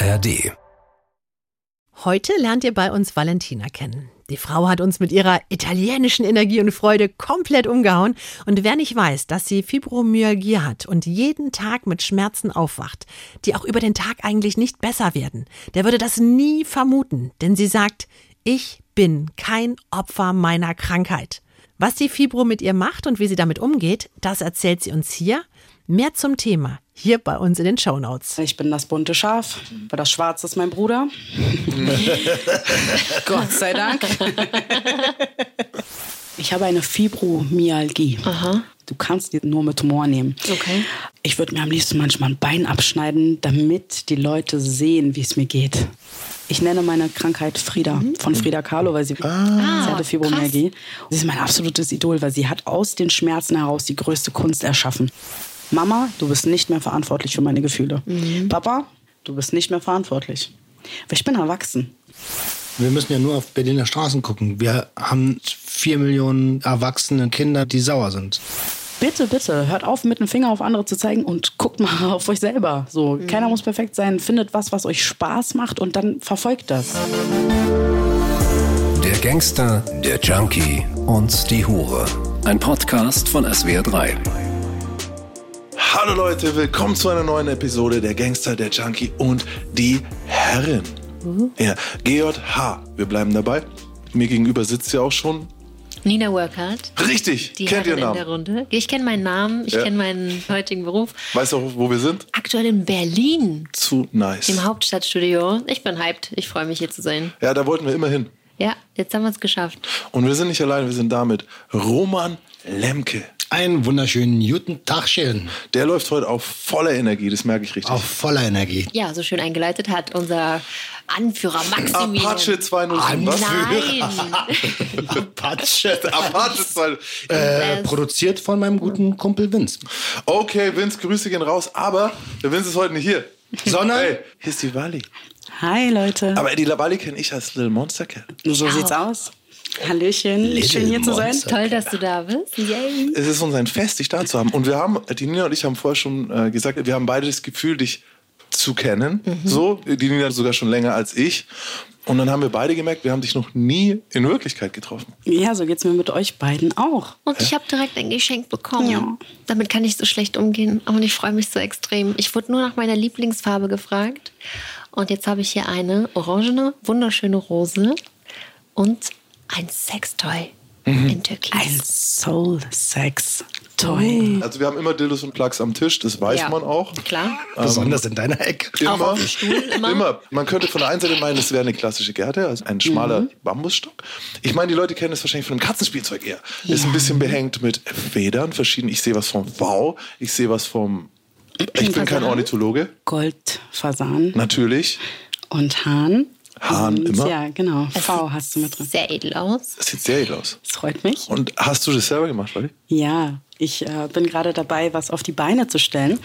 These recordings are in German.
ARD. Heute lernt ihr bei uns Valentina kennen. Die Frau hat uns mit ihrer italienischen Energie und Freude komplett umgehauen. Und wer nicht weiß, dass sie Fibromyalgie hat und jeden Tag mit Schmerzen aufwacht, die auch über den Tag eigentlich nicht besser werden, der würde das nie vermuten. Denn sie sagt, ich bin kein Opfer meiner Krankheit. Was die Fibro mit ihr macht und wie sie damit umgeht, das erzählt sie uns hier. Mehr zum Thema hier bei uns in den Shownotes. Ich bin das bunte Schaf, weil das Schwarze ist mein Bruder. Gott sei Dank. ich habe eine Fibromyalgie. Aha. Du kannst die nur mit Humor nehmen. Okay. Ich würde mir am liebsten manchmal ein Bein abschneiden, damit die Leute sehen, wie es mir geht. Ich nenne meine Krankheit Frieda von Frida Kahlo, weil sie, sie hatte Fibromyalgie. Sie ist mein absolutes Idol, weil sie hat aus den Schmerzen heraus die größte Kunst erschaffen. Mama, du bist nicht mehr verantwortlich für meine Gefühle. Papa, du bist nicht mehr verantwortlich. Weil ich bin erwachsen. Wir müssen ja nur auf Berliner Straßen gucken. Wir haben vier Millionen erwachsene Kinder, die sauer sind. Bitte, bitte, hört auf, mit dem Finger auf andere zu zeigen und guckt mal auf euch selber. So, keiner muss perfekt sein. Findet was, was euch Spaß macht und dann verfolgt das. Der Gangster, der Junkie und die Hure. Ein Podcast von SWR3. Hallo Leute, willkommen zu einer neuen Episode der Gangster, der Junkie und die Herren. Ja, GJH, wir bleiben dabei. Mir gegenüber sitzt ja auch schon. Nina Workhardt, Richtig, die kennt ihr Herrin in der Namen? Runde. Ich kenne meinen Namen, ich Ja. kenne meinen heutigen Beruf. Weißt du auch, wo wir sind? Aktuell in Berlin, Zu nice. im Hauptstadtstudio. Ich bin hyped, ich freue mich hier zu sein. Ja, da wollten wir immer hin. Ja, jetzt haben wir es geschafft. Und wir sind nicht allein, wir sind da mit Roman Lemke. Einen wunderschönen guten Tagchen. Der läuft heute auf voller Energie, das merke ich richtig. Auf voller Energie. Ja, so schön eingeleitet hat unser Anführer Maximilian. Apache 207. Was? Nein, Apache. Apache 207. Äh, produziert von meinem guten Kumpel Vince. Okay, Vince, Grüße gehen raus, aber der Vince ist heute nicht hier. Sondern Hey, hier ist die Wally. Hi Leute. Aber die Wally kenne ich als Little Monster Cat. so sieht's aus. Hallöchen, schön hier zu sein. Toll, dass du da bist. Yay. Es ist uns ein Fest, dich da zu haben. Und wir haben, die Nina und ich haben vorher schon äh, gesagt, wir haben beide das Gefühl, dich zu kennen. So, die Nina sogar schon länger als ich. Und dann haben wir beide gemerkt, wir haben dich noch nie in Wirklichkeit getroffen. Ja, so geht's mir mit euch beiden auch. Und ich habe direkt ein Geschenk bekommen. Ja. Damit kann ich so schlecht umgehen. Und ich freue mich so extrem. Ich wurde nur nach meiner Lieblingsfarbe gefragt. Und jetzt habe ich hier eine orangene, wunderschöne Rose und ein Sextoy in Türkis. Ein Soul Sex Toy. Also wir haben immer Dildos und Plugs am Tisch, das weiß Ja. man auch. Klar. Besonders in deiner Ecke. Immer, immer. immer. Man könnte von der einen Seite meinen, es wäre eine klassische Gerte, also ein schmaler Mhm. Bambusstock. Ich meine, die Leute kennen es wahrscheinlich von einem Katzenspielzeug eher. Ist ein bisschen behängt mit Federn, verschieden. Ich sehe was vom V, ich sehe was vom. Ich bin kein Fasan. Ornithologe, Goldfasan natürlich. und Hahn. Hahn Und immer. Ja, genau. V hast du mit drin. Sehr edel aus. Das sieht sehr edel aus. Das freut mich. Und hast du das selber gemacht, Wally? Ja, ich äh, bin gerade dabei, was auf die Beine zu stellen,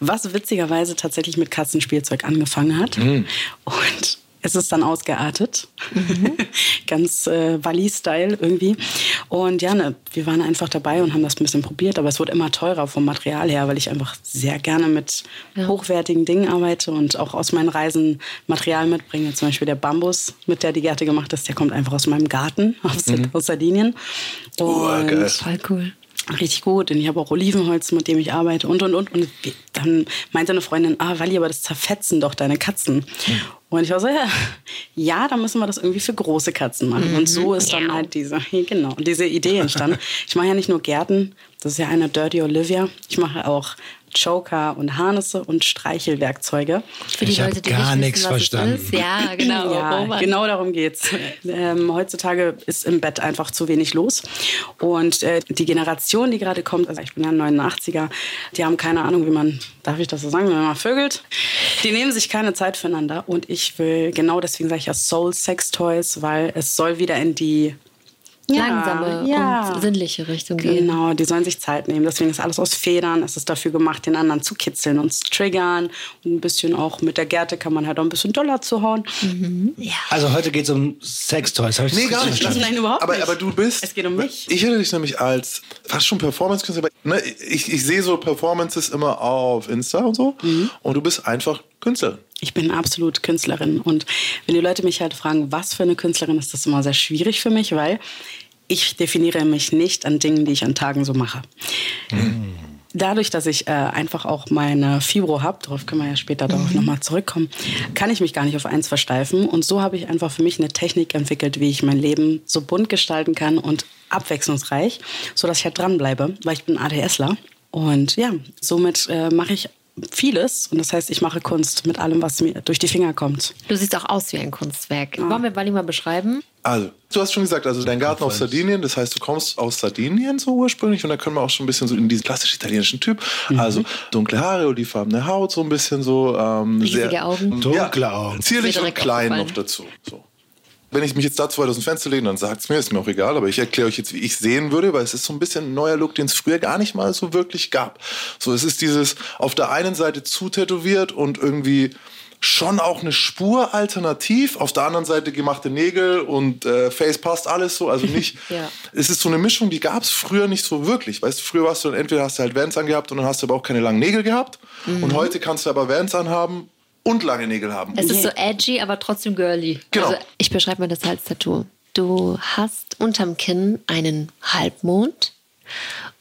was witzigerweise tatsächlich mit Katzenspielzeug angefangen hat. Und es ist dann ausgeartet. Ganz äh, Walli-Style irgendwie. Und ja, ne, wir waren einfach dabei und haben das ein bisschen probiert, aber es wird immer teurer vom Material her, weil ich einfach sehr gerne mit hochwertigen Dingen arbeite und auch aus meinen Reisen Material mitbringe. Zum Beispiel der Bambus, mit der die Gerte gemacht ist, der kommt einfach aus meinem Garten aus, aus Sardinien. Und geil. Voll cool. Richtig gut. Und ich habe auch Olivenholz, mit dem ich arbeite und, und, und. Und dann meinte eine Freundin, ah, Wally, aber das zerfetzen doch deine Katzen. Und ich war so, ja, ja, dann müssen wir das irgendwie für große Katzen machen. Und so ist dann halt diese, genau, diese Idee entstanden. Ich mache ja nicht nur Gärten, das ist ja eine Dirty Olivia. Ich mache auch Choker und Harnisse und Streichelwerkzeuge. Für die Ich Leute, die gar nicht nichts verstanden. Ist. Ja, genau. Ja, Roman. genau darum geht's. Ähm, heutzutage ist im Bett einfach zu wenig los. Und äh, die Generation, die gerade kommt, also ich bin ja ein 89er, die haben keine Ahnung, wie man, darf ich das so sagen, wenn man vögelt, die nehmen sich keine Zeit füreinander. Und ich will, genau deswegen sage ich ja Soul Sex Toys, weil es soll wieder in die Langsame ja. und sinnliche Richtung gehen. Genau, die sollen sich Zeit nehmen. Deswegen ist alles aus Federn. Es ist dafür gemacht, den anderen zu kitzeln und zu triggern. Und ein bisschen auch mit der Gerte kann man halt auch ein bisschen Dollar zuhauen. Also heute geht es um Sextoys. Hab ich Nee, gar nicht. verstanden? Nein, überhaupt aber, nicht. Aber du bist. Es geht um mich. Ich hätte dich nämlich als fast schon Performance-Künstler. aber, Ne, ich, ich sehe so Performances immer auf Insta und so. Mhm. Und du bist einfach Künstler. Ich bin absolut Künstlerin. Und wenn die Leute mich halt fragen, was für eine Künstlerin, ist das immer sehr schwierig für mich, weil ich definiere mich nicht an Dingen, die ich an Tagen so mache. Mhm. Dadurch, dass ich äh, einfach auch meine Fibro habe, darauf können wir ja später darauf mhm. nochmal zurückkommen, kann ich mich gar nicht auf eins versteifen. Und so habe ich einfach für mich eine Technik entwickelt, wie ich mein Leben so bunt gestalten kann und abwechslungsreich, sodass ich halt dranbleibe, weil ich bin ADSler. Und ja, somit äh, mache ich vieles. Und das heißt, ich mache Kunst mit allem, was mir durch die Finger kommt. Du siehst auch aus wie ein Kunstwerk. Ja. Wollen wir Bali mal beschreiben? Also, du hast schon gesagt, also dein Garten auf Sardinien, das heißt, du kommst aus Sardinien so ursprünglich und da können wir auch schon ein bisschen so in diesen klassisch italienischen Typ. Mhm. Also dunkle Haare, olivfarbene Haut, so ein bisschen so. Ähm, Riesige sehr, Augen. Dunkle Augen. Zierlich und klein noch dazu. So wenn ich mich jetzt dazu weit aus dem Fenster lehne, dann sagt es mir, ist mir auch egal, aber ich erkläre euch jetzt, wie ich sehen würde, weil es ist so ein bisschen ein neuer Look, den es früher gar nicht mal so wirklich gab. So, es ist dieses auf der einen Seite zutätowiert und irgendwie schon auch eine Spur alternativ, auf der anderen Seite gemachte Nägel und äh, Face passt alles so, also nicht. ja. Es ist so eine Mischung, die gab es früher nicht so wirklich. Weißt du, früher warst du dann entweder hast du halt Vans angehabt und dann hast du aber auch keine langen Nägel gehabt. Mhm. Und heute kannst du aber Vans anhaben und lange Nägel haben. Es ist so edgy, aber trotzdem girly. Genau. Also ich beschreibe mal das als Tattoo. Du hast unterm Kinn einen Halbmond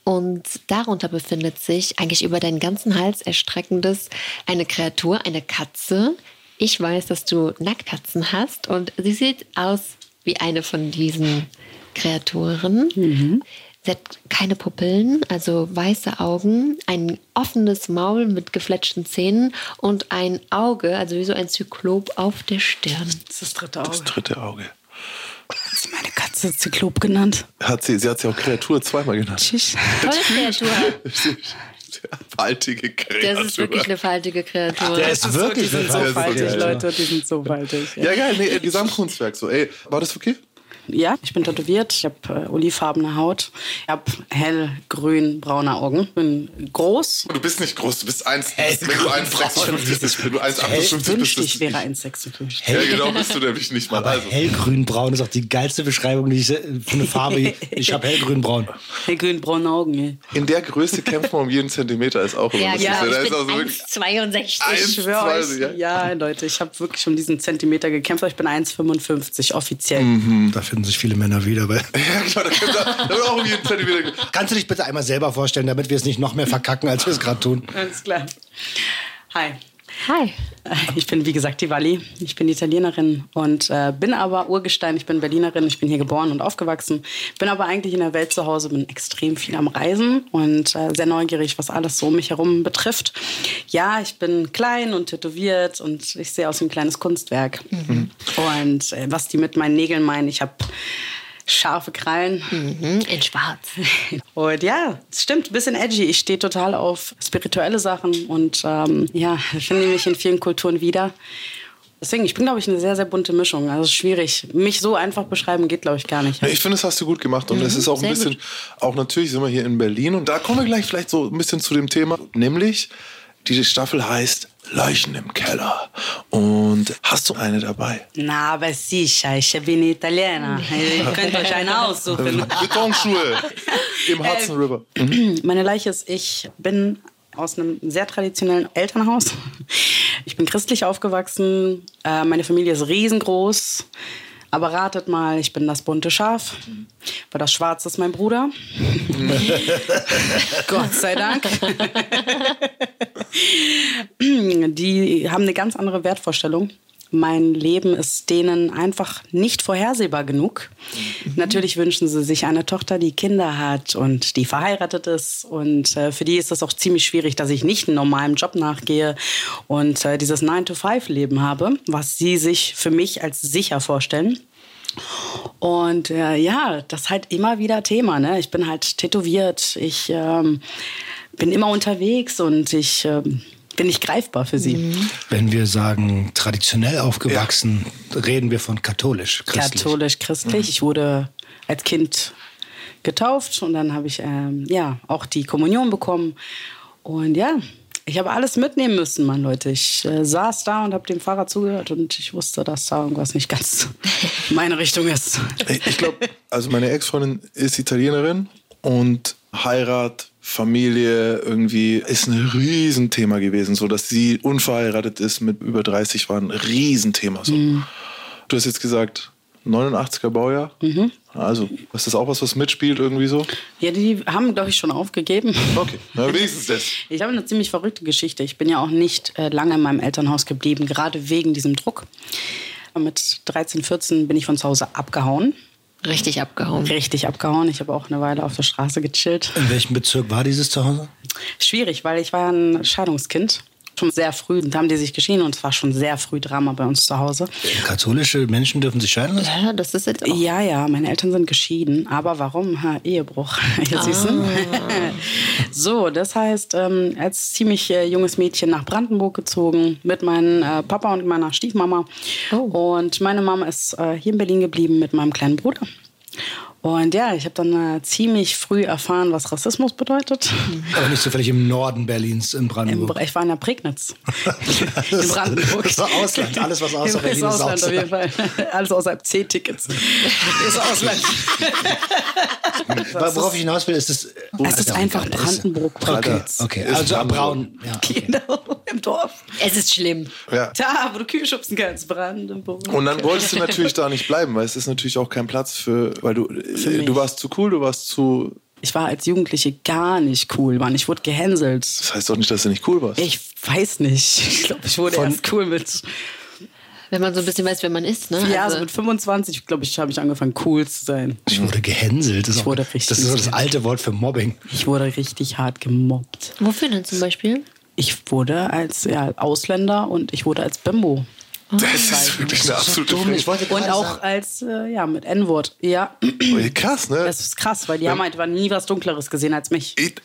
und darunter befindet sich eigentlich über deinen ganzen Hals erstreckendes eine Kreatur, eine Katze. Ich weiß, dass du Nackkatzen hast und sie sieht aus wie eine von diesen Kreaturen. Mhm. Sie hat keine Pupillen, also weiße Augen, ein offenes Maul mit gefletschten Zähnen und ein Auge, also wie so ein Zyklop auf der Stirn. Das ist das dritte Auge. Das dritte Auge. Hat sie meine Katze Zyklop genannt? Hat sie, sie hat sie auch Kreatur zweimal genannt. Tschüss. Tolle Kreatur. faltige Kreatur. Das ist wirklich eine faltige Kreatur. Der ist wirklich sind so faltig, Leute. Die sind so faltig. Ja, ja geil. Nee, Gesamtkunstwerk. So, ey, war das okay? Ja, ich bin tätowiert. Ich habe äh, olivfarbene Haut. Ich habe hellgrün-braune Augen. Bin groß. Du bist nicht groß. Du bist 1, wenn du 1,56 bist. Wenn du 1,58 bist. Ich wäre 1,56. Ja, genau bist du nämlich nicht mal. Aber also. hellgrün-braun ist auch die geilste Beschreibung die ich, für eine Farbe. Ich habe hellgrün-braun. Hellgrün-braune Augen, ja. In der Größe kämpft man um jeden Zentimeter. Ist auch immer ja, ja, ich bin 1,62. Ich schwöre euch. Ja. ja, Leute, ich habe wirklich um diesen Zentimeter gekämpft. Aber ich bin 1,55 offiziell. Mhm, dafür finden sich viele Männer wieder. Weil ja, genau, da, da auch jeden Zentimeter. Kannst du dich bitte einmal selber vorstellen, damit wir es nicht noch mehr verkacken, als wir es gerade tun? Alles klar. Hi. Hi. Ich bin, wie gesagt, die Wally. Ich bin Italienerin und äh, bin aber Urgestein. Ich bin Berlinerin. Ich bin hier geboren und aufgewachsen. Bin aber eigentlich in der Welt zu Hause, bin extrem viel am Reisen und äh, sehr neugierig, was alles so um mich herum betrifft. Ja, ich bin klein und tätowiert und ich sehe aus wie ein kleines Kunstwerk. Mhm. Und äh, was die mit meinen Nägeln meinen, ich habe scharfe Krallen. Mhm, in schwarz. Und ja, es stimmt, ein bisschen edgy. Ich stehe total auf spirituelle Sachen und ähm, ja, finde mich in vielen Kulturen wieder. Deswegen, ich bin, glaube ich, eine sehr, sehr bunte Mischung. Also schwierig. Mich so einfach beschreiben geht, glaube ich, gar nicht. Ja, ich finde, das hast du gut gemacht. Und es mhm, ist auch ein bisschen, gut. auch natürlich sind wir hier in Berlin. Und da kommen wir gleich vielleicht so ein bisschen zu dem Thema. Nämlich, diese Staffel heißt Leichen im Keller. Und hast du eine dabei? Na, aber sicher, ich bin Italiener. Ihr könnt euch eine aussuchen. Betonschuhe im äh, Hudson River. Meine Leiche ist, ich bin aus einem sehr traditionellen Elternhaus. Ich bin christlich aufgewachsen. Äh, meine Familie ist riesengroß. Aber ratet mal, ich bin das bunte Schaf. Weil das Schwarze ist mein Bruder. Gott sei Dank. Die haben eine ganz andere Wertvorstellung. Mein Leben ist denen einfach nicht vorhersehbar genug. Mhm. Natürlich wünschen sie sich eine Tochter, die Kinder hat und die verheiratet ist. Und äh, für die ist es auch ziemlich schwierig, dass ich nicht einen normalen Job nachgehe und äh, dieses 9-to-5-Leben habe, was sie sich für mich als sicher vorstellen. Und äh, ja, das ist halt immer wieder Thema. Ne? Ich bin halt tätowiert, ich ähm, bin immer unterwegs und ich ähm, bin nicht greifbar für sie. Mhm. Wenn wir sagen traditionell aufgewachsen, ja. reden wir von katholisch, christlich. Katholisch, christlich. Mhm. Ich wurde als Kind getauft und dann habe ich ähm, ja auch die Kommunion bekommen. Und ja, ich habe alles mitnehmen müssen, Mann, Leute. Ich äh, saß da und habe dem Fahrer zugehört und ich wusste, dass da irgendwas nicht ganz meine Richtung ist. Ich glaube, also meine Ex-Freundin ist Italienerin und Heirat Familie irgendwie ist ein Riesenthema gewesen. So, dass sie unverheiratet ist mit über 30 war ein Riesenthema. So. Du hast jetzt gesagt, 89er Baujahr. Also, ist das auch was, was mitspielt irgendwie so? Ja, die haben, glaube ich, schon aufgegeben. Okay, na, wenigstens das. Ich habe eine ziemlich verrückte Geschichte. Ich bin ja auch nicht äh, lange in meinem Elternhaus geblieben, gerade wegen diesem Druck. Mit 13, 14 bin ich von zu Hause abgehauen. Richtig abgehauen. Richtig abgehauen. Ich habe auch eine Weile auf der Straße gechillt. In welchem Bezirk war dieses Zuhause? Schwierig, weil ich war ein Scheidungskind. Schon sehr früh da haben die sich geschieden und es war schon sehr früh Drama bei uns zu Hause. Katholische Menschen dürfen sich scheiden lassen? Ja, das ist jetzt auch. Ja, ja, meine Eltern sind geschieden. Aber warum? Ha, Ehebruch. Du? so, das heißt, ähm, als ziemlich äh, junges Mädchen nach Brandenburg gezogen mit meinem äh, Papa und meiner Stiefmama. Und meine Mama ist äh, hier in Berlin geblieben mit meinem kleinen Bruder. Und ja, ich habe dann äh, ziemlich früh erfahren, was Rassismus bedeutet. Aber nicht zufällig im Norden Berlins in Im, Brandenburg. ich war in der Prignitz. in Brandenburg. Das war Ausland. Alles, was außer Ist Berlin ist Ausland auf jeden Ausland. Fall. Alles außerhalb C-Tickets. ist Ausland. Worauf ich hinaus will, ist das. Es ist einfach Brandenburg. Okay, okay. Ist Also Brandenburg. braun. Ja, okay. Genau, im Dorf. Es ist schlimm. Ja. Da, wo du Kühe schubsen kannst, Brandenburg. Und dann wolltest du natürlich da nicht bleiben, weil es ist natürlich auch kein Platz für, weil du. Du warst zu cool, du warst zu, ich war als Jugendliche gar nicht cool, Mann. Ich wurde gehänselt. das heißt doch nicht, dass du nicht cool warst. Ich weiß nicht. Ich glaube, ich wurde erst cool mit, Wenn man so ein bisschen weiß, wer man ist, ne? ja, Also- so mit 25, glaube ich, habe ich angefangen, cool zu sein. Ich wurde gehänselt. Das ist Ich auch- wurde richtig Das ist so das alte Wort für Mobbing. Ich wurde richtig hart gemobbt. Wofür denn zum Beispiel? Ich wurde als ja, Ausländer und ich wurde als Bimbo. Das ist wirklich eine absolute wollte Und gerade auch sagen- als, äh, ja, mit N-Wort. Ja. Krass, ne? das ist krass, weil die haben einfach nie was Dunkleres gesehen als mich. Ich-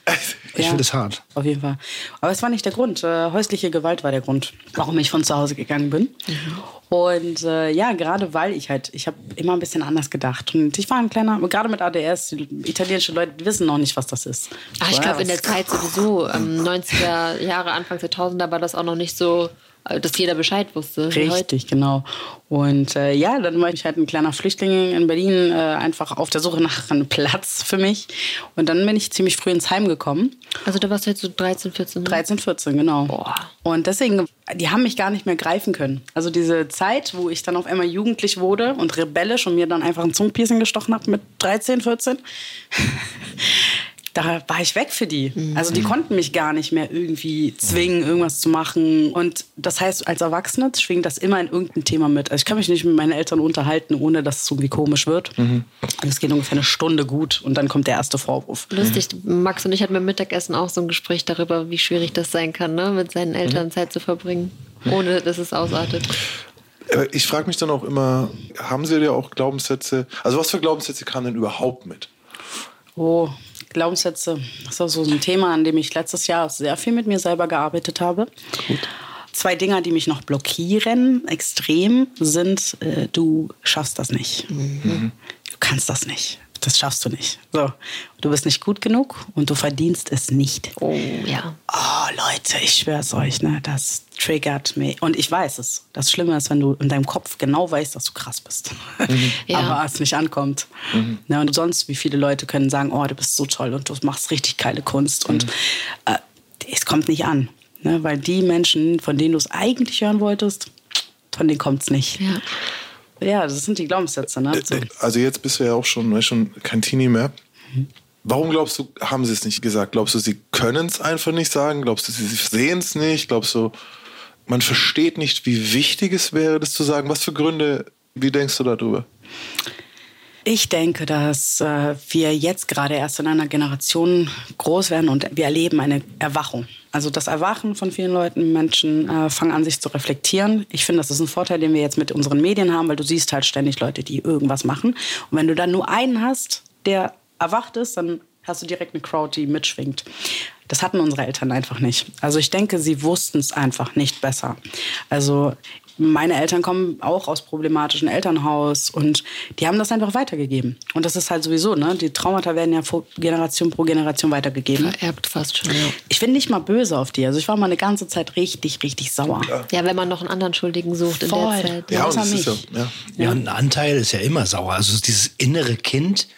Ich Ja. finde es hart. Auf jeden Fall. Aber es war nicht der Grund. Äh, häusliche Gewalt war der Grund, warum ich von zu Hause gegangen bin. Und äh, ja, gerade weil ich halt, ich habe immer ein bisschen anders gedacht. Und ich war ein kleiner, gerade mit ADS, die italienische Leute wissen noch nicht, was das ist. Ach, Ah, ich Ja, glaube, in der was- Zeit sowieso, ähm, 90er Jahre, Anfang 2000er war das auch noch nicht so, äh, dass jeder Bescheid wusste. Richtig, genau. Und äh, ja, dann war ich halt ein kleiner Flüchtling in Berlin, äh, einfach auf der Suche nach einem Platz für mich. Und dann bin ich ziemlich früh ins Heim gekommen. Also da warst du jetzt so 13, 14. ne? 13, 14, genau. Boah. Und deswegen, die haben mich gar nicht mehr greifen können. Also diese Zeit, wo ich dann auf einmal jugendlich wurde und rebellisch und mir dann einfach ein Zungenpiercing gestochen habe mit 13, 14, da war ich weg für die. Also die konnten mich gar nicht mehr irgendwie zwingen, irgendwas zu machen. Und das heißt, als Erwachsene schwingt das immer in irgendein Thema mit. Also ich kann mich nicht mit meinen Eltern unterhalten, ohne dass es irgendwie komisch wird. Es geht ungefähr eine Stunde gut und dann kommt der erste Vorwurf. Lustig, Max und ich hatten beim Mittagessen auch so ein Gespräch darüber, wie schwierig das sein kann, ne? mit seinen Eltern Zeit zu verbringen, ohne dass es ausartet. Aber ich frage mich dann auch immer, haben sie ja auch Glaubenssätze? Also was für Glaubenssätze kamen denn überhaupt mit? Oh, Glaubenssätze. Das ist auch so ein Thema, an dem ich letztes Jahr sehr viel mit mir selber gearbeitet habe. Zwei Dinger, die mich noch blockieren, extrem, sind, äh, du schaffst das nicht. Du kannst das nicht. Das schaffst du nicht. So. Du bist nicht gut genug und du verdienst es nicht. Oh, ja. Oh, Leute, ich schwör's euch, ne, das triggert mich. Und ich weiß es. Das Schlimme ist, wenn du in deinem Kopf genau weißt, dass du krass bist. Ja. Aber es nicht ankommt. Ne, und sonst, wie viele Leute können sagen, oh, du bist so toll und du machst richtig geile Kunst. Und äh, es kommt nicht an. Ne, weil die Menschen, von denen du es eigentlich hören wolltest, von denen kommt's nicht. Ja. Ja, das sind die Glaubenssätze. Ne? So. Also jetzt bist du ja auch schon, schon kein Teenie mehr. Warum glaubst du, haben sie es nicht gesagt? Glaubst du, sie können es einfach nicht sagen? Glaubst du, sie sehen es nicht? Glaubst du, man versteht nicht, wie wichtig es wäre, das zu sagen? Was für Gründe, wie denkst du darüber? Ich denke, dass äh, wir jetzt gerade erst in einer Generation groß werden und wir erleben eine Erwachung. Also das Erwachen von vielen Leuten, Menschen äh, fangen an, sich zu reflektieren. Ich finde, das ist ein Vorteil, den wir jetzt mit unseren Medien haben, weil du siehst halt ständig Leute, die irgendwas machen. Und wenn du dann nur einen hast, der erwacht ist, dann hast du direkt eine Crowd, die mitschwingt. Das hatten unsere Eltern einfach nicht. Also ich denke, sie wussten es einfach nicht besser. Also meine Eltern kommen auch aus problematischen Elternhaus und die haben das einfach weitergegeben. Und das ist halt sowieso, ne? Die Traumata werden ja vor- Generation pro Generation weitergegeben. Vererbt fast schon, ja. Ich bin nicht mal böse auf die. Also ich war mal eine ganze Zeit richtig, richtig sauer. Ja, wenn man noch einen anderen Schuldigen sucht in Voll. der Zeit. Ja, außer und ja, mich. ja. Ja, und ein Anteil ist ja immer sauer. Also dieses innere Kind,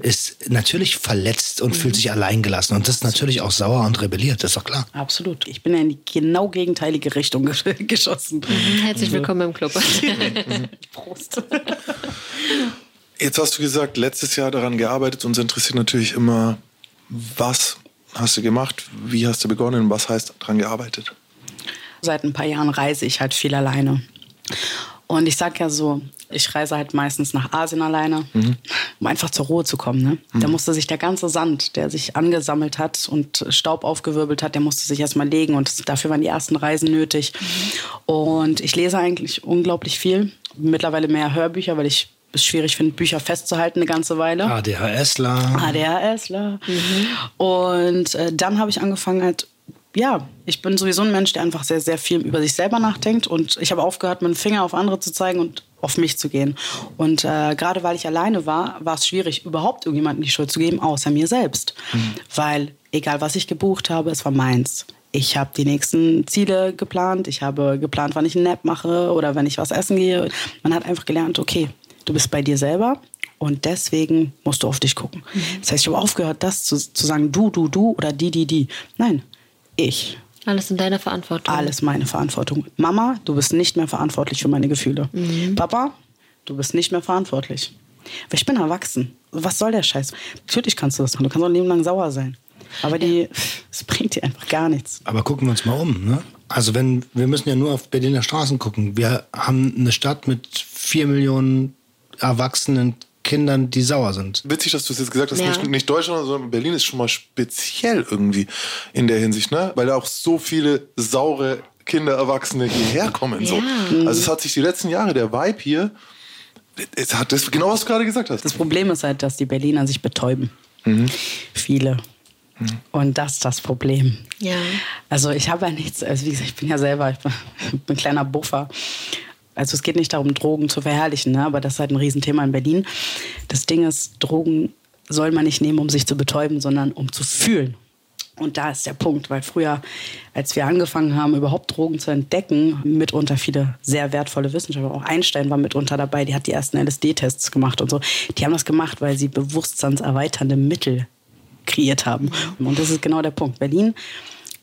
ist natürlich verletzt und mhm. fühlt sich alleingelassen. Und das ist natürlich auch sauer und rebelliert, das ist doch klar. Absolut. Ich bin ja in die genau gegenteilige Richtung geschossen. Mhm. Herzlich willkommen im Club. Prost. Jetzt hast du gesagt, letztes Jahr daran gearbeitet. Uns interessiert natürlich immer, was hast du gemacht, wie hast du begonnen, was heißt daran gearbeitet? Seit ein paar Jahren reise ich halt viel alleine. Und ich sag ja so, ich reise halt meistens nach Asien alleine, mhm. um einfach zur Ruhe zu kommen. Ne? Mhm. Da musste sich der ganze Sand, der sich angesammelt hat und Staub aufgewirbelt hat, der musste sich erstmal legen. Und dafür waren die ersten Reisen nötig. Mhm. Und ich lese eigentlich unglaublich viel. Mittlerweile mehr Hörbücher, weil ich es schwierig finde, Bücher festzuhalten eine ganze Weile. ADHSler. ADHSler. Mhm. Und äh, dann habe ich angefangen halt ja, ich bin sowieso ein Mensch, der einfach sehr, sehr viel über sich selber nachdenkt. Und ich habe aufgehört, meinen Finger auf andere zu zeigen und auf mich zu gehen. Und äh, gerade weil ich alleine war, war es schwierig, überhaupt irgendjemandem die Schuld zu geben, außer mir selbst. Mhm. Weil egal, was ich gebucht habe, es war meins. Ich habe die nächsten Ziele geplant. Ich habe geplant, wann ich einen Nap mache oder wenn ich was essen gehe. Man hat einfach gelernt, okay, du bist bei dir selber und deswegen musst du auf dich gucken. Mhm. Das heißt, ich habe aufgehört, das zu, zu sagen, du, du, du oder die, die, die. Nein, ich. Alles in deiner Verantwortung. Alles meine Verantwortung. Mama, du bist nicht mehr verantwortlich für meine Gefühle. Mhm. Papa, du bist nicht mehr verantwortlich. Weil ich bin erwachsen. Was soll der Scheiß? Natürlich kannst du das machen. Du kannst auch ein Leben lang sauer sein. Aber die, es bringt dir einfach gar nichts. Aber gucken wir uns mal um. Ne? Also wenn wir müssen ja nur auf Berliner Straßen gucken. Wir haben eine Stadt mit vier Millionen erwachsenen Kindern, die sauer sind. Witzig, dass du es jetzt gesagt hast, ja. nicht, nicht Deutschland, sondern Berlin ist schon mal speziell irgendwie in der Hinsicht, ne? Weil da auch so viele saure Kinder, Erwachsene hierher kommen. Ja. So. Also es hat sich die letzten Jahre, der Vibe hier, es hat das genau, was du gerade gesagt hast. Das Problem ist halt, dass die Berliner sich betäuben. Mhm. Viele. Mhm. Und das ist das Problem. Ja. Also ich habe ja nichts, also wie gesagt, ich bin ja selber, ich bin, ich bin ein kleiner Buffer. Also es geht nicht darum, Drogen zu verherrlichen, ne? aber das ist halt ein Riesenthema in Berlin. Das Ding ist, Drogen soll man nicht nehmen, um sich zu betäuben, sondern um zu fühlen. Und da ist der Punkt, weil früher, als wir angefangen haben, überhaupt Drogen zu entdecken, mitunter viele sehr wertvolle Wissenschaftler, auch Einstein war mitunter dabei, die hat die ersten LSD-Tests gemacht und so. Die haben das gemacht, weil sie bewusstseinserweiternde Mittel kreiert haben. Und das ist genau der Punkt. Berlin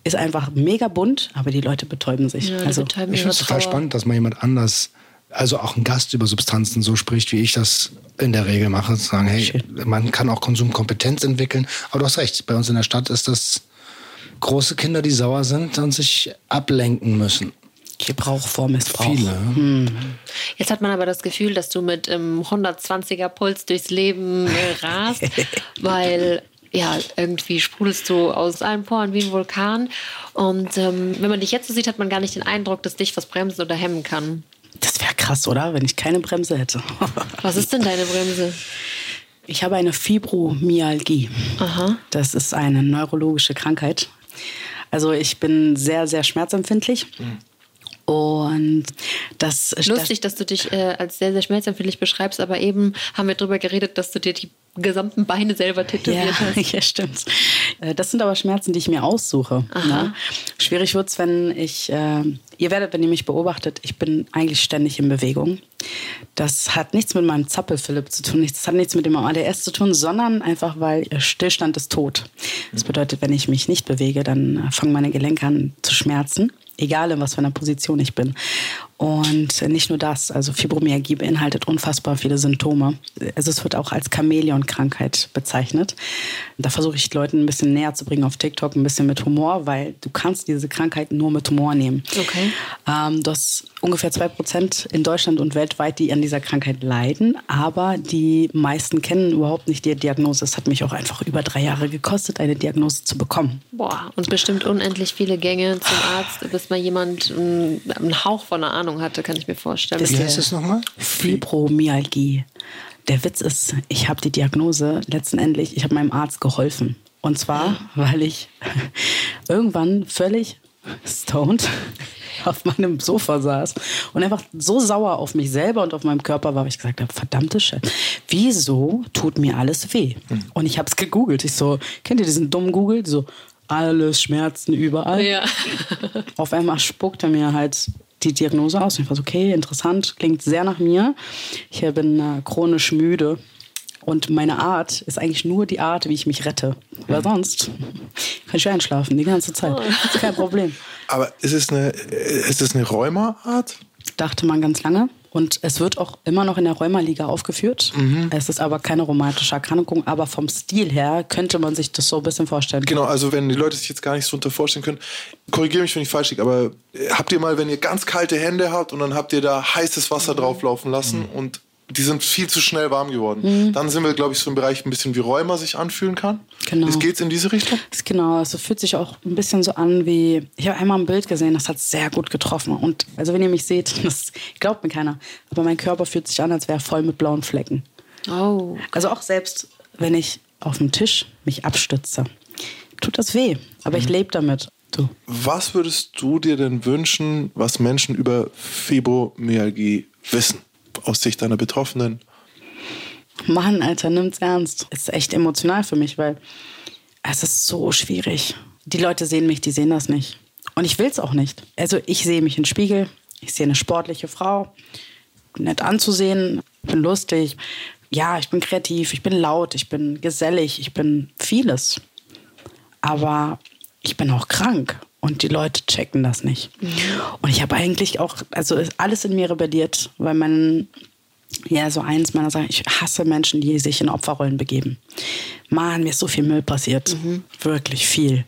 ist einfach mega bunt, aber die Leute betäuben sich. Ja, also, betäuben ich finde es total spannend, dass mal jemand anders, also auch ein Gast über Substanzen so spricht, wie ich das in der Regel mache. Zu sagen, hey, Schön. man kann auch Konsumkompetenz entwickeln. Aber du hast recht, bei uns in der Stadt ist das große Kinder, die sauer sind und sich ablenken müssen. Gebrauch vor Missbrauch. Viele. Hm. Jetzt hat man aber das Gefühl, dass du mit ähm, 120er Puls durchs Leben äh, rast, weil ja, irgendwie sprudelst du aus allen Poren wie ein Vulkan. Und ähm, wenn man dich jetzt so sieht, hat man gar nicht den Eindruck, dass dich was bremsen oder hemmen kann. Das wäre krass, oder? Wenn ich keine Bremse hätte. was ist denn deine Bremse? Ich habe eine Fibromyalgie. Aha. Das ist eine neurologische Krankheit. Also ich bin sehr, sehr schmerzempfindlich. Mhm. Und das lustig, das, dass du dich äh, als sehr, sehr schmerzempfindlich beschreibst, aber eben haben wir darüber geredet, dass du dir die gesamten Beine selber tätowiert ja, hast. Ja, stimmt. Äh, das sind aber Schmerzen, die ich mir aussuche. Ne? Schwierig wird es, wenn ich, äh, ihr werdet, wenn ihr mich beobachtet, ich bin eigentlich ständig in Bewegung. Das hat nichts mit meinem Zappel-Philipp zu tun, das hat nichts mit dem ADS zu tun, sondern einfach, weil Stillstand ist tot. Das bedeutet, wenn ich mich nicht bewege, dann äh, fangen meine Gelenke an zu schmerzen egal in was für einer Position ich bin. Und nicht nur das, also Fibromyalgie beinhaltet unfassbar viele Symptome. Also es wird auch als Chamäleon-Krankheit bezeichnet. Da versuche ich Leuten ein bisschen näher zu bringen auf TikTok, ein bisschen mit Humor, weil du kannst diese Krankheit nur mit Humor nehmen. Okay. Ähm, du hast ungefähr zwei Prozent in Deutschland und weltweit, die an dieser Krankheit leiden, aber die meisten kennen überhaupt nicht die Diagnose. Es hat mich auch einfach über drei Jahre gekostet, eine Diagnose zu bekommen. Boah, und bestimmt unendlich viele Gänge zum Arzt, bis mal jemand einen Hauch von einer Ahnung hatte, kann ich mir vorstellen. Wie heißt das nochmal? Fibromyalgie. Der Witz ist, ich habe die Diagnose letztendlich, ich habe meinem Arzt geholfen. Und zwar, weil ich irgendwann völlig stoned auf meinem Sofa saß und einfach so sauer auf mich selber und auf meinem Körper war, weil ich gesagt habe, verdammte Scheiße, wieso tut mir alles weh? Mhm. Und ich habe es gegoogelt. Ich so, kennt ihr diesen dummen Google? So, alles Schmerzen überall. Ja. auf einmal spuckt er mir halt die Diagnose aus. Und ich war so, okay, interessant, klingt sehr nach mir. Ich bin äh, chronisch müde Und meine Art ist eigentlich nur die Art, wie ich mich rette. Weil sonst kann ich einschlafen die ganze Zeit. Das ist kein Problem. Aber ist es eine, ist es eine Rheuma-Art? Dachte man ganz lange. Und es wird auch immer noch in der Rheumaliga aufgeführt. Es ist aber keine rheumatische Erkrankung. Aber vom Stil her könnte man sich das so ein bisschen vorstellen. Genau, also wenn die Leute sich jetzt gar nicht so unter vorstellen können, korrigiere mich, wenn ich falsch liege, aber äh, habt ihr mal, wenn ihr ganz kalte Hände habt und dann habt ihr da heißes Wasser drauflaufen lassen und die sind viel zu schnell warm geworden. Dann sind wir, glaube ich, so im Bereich ein bisschen wie Rheuma sich anfühlen kann. Genau. Es geht in diese Richtung? Genau, also fühlt sich auch ein bisschen so an wie, ich habe einmal ein Bild gesehen, das hat sehr gut getroffen. Und also wenn ihr mich seht, das glaubt mir keiner, aber mein Körper fühlt sich an, als wäre er voll mit blauen Flecken. Oh. Also auch selbst, wenn ich auf dem Tisch mich abstütze, tut das weh, aber ich lebe damit. Du. Was würdest du dir denn wünschen, was Menschen über Fibromyalgie wissen? Aus Sicht deiner Betroffenen? Mann, Alter, nimm's ernst. Es ist echt emotional für mich, weil es ist so schwierig. Die Leute sehen mich, die sehen das nicht. Und ich will's auch nicht. Also ich sehe mich im Spiegel, ich sehe eine sportliche Frau, nett anzusehen, bin lustig. Ja, ich bin kreativ, ich bin laut, ich bin gesellig, ich bin vieles. Aber ich bin auch krank und die Leute checken das nicht. Und ich habe eigentlich auch, also ist alles in mir rebelliert, weil mein, ja, so eins meiner Sachen, ich hasse Menschen, die sich in Opferrollen begeben. Mann, mir ist so viel Müll passiert. Wirklich viel.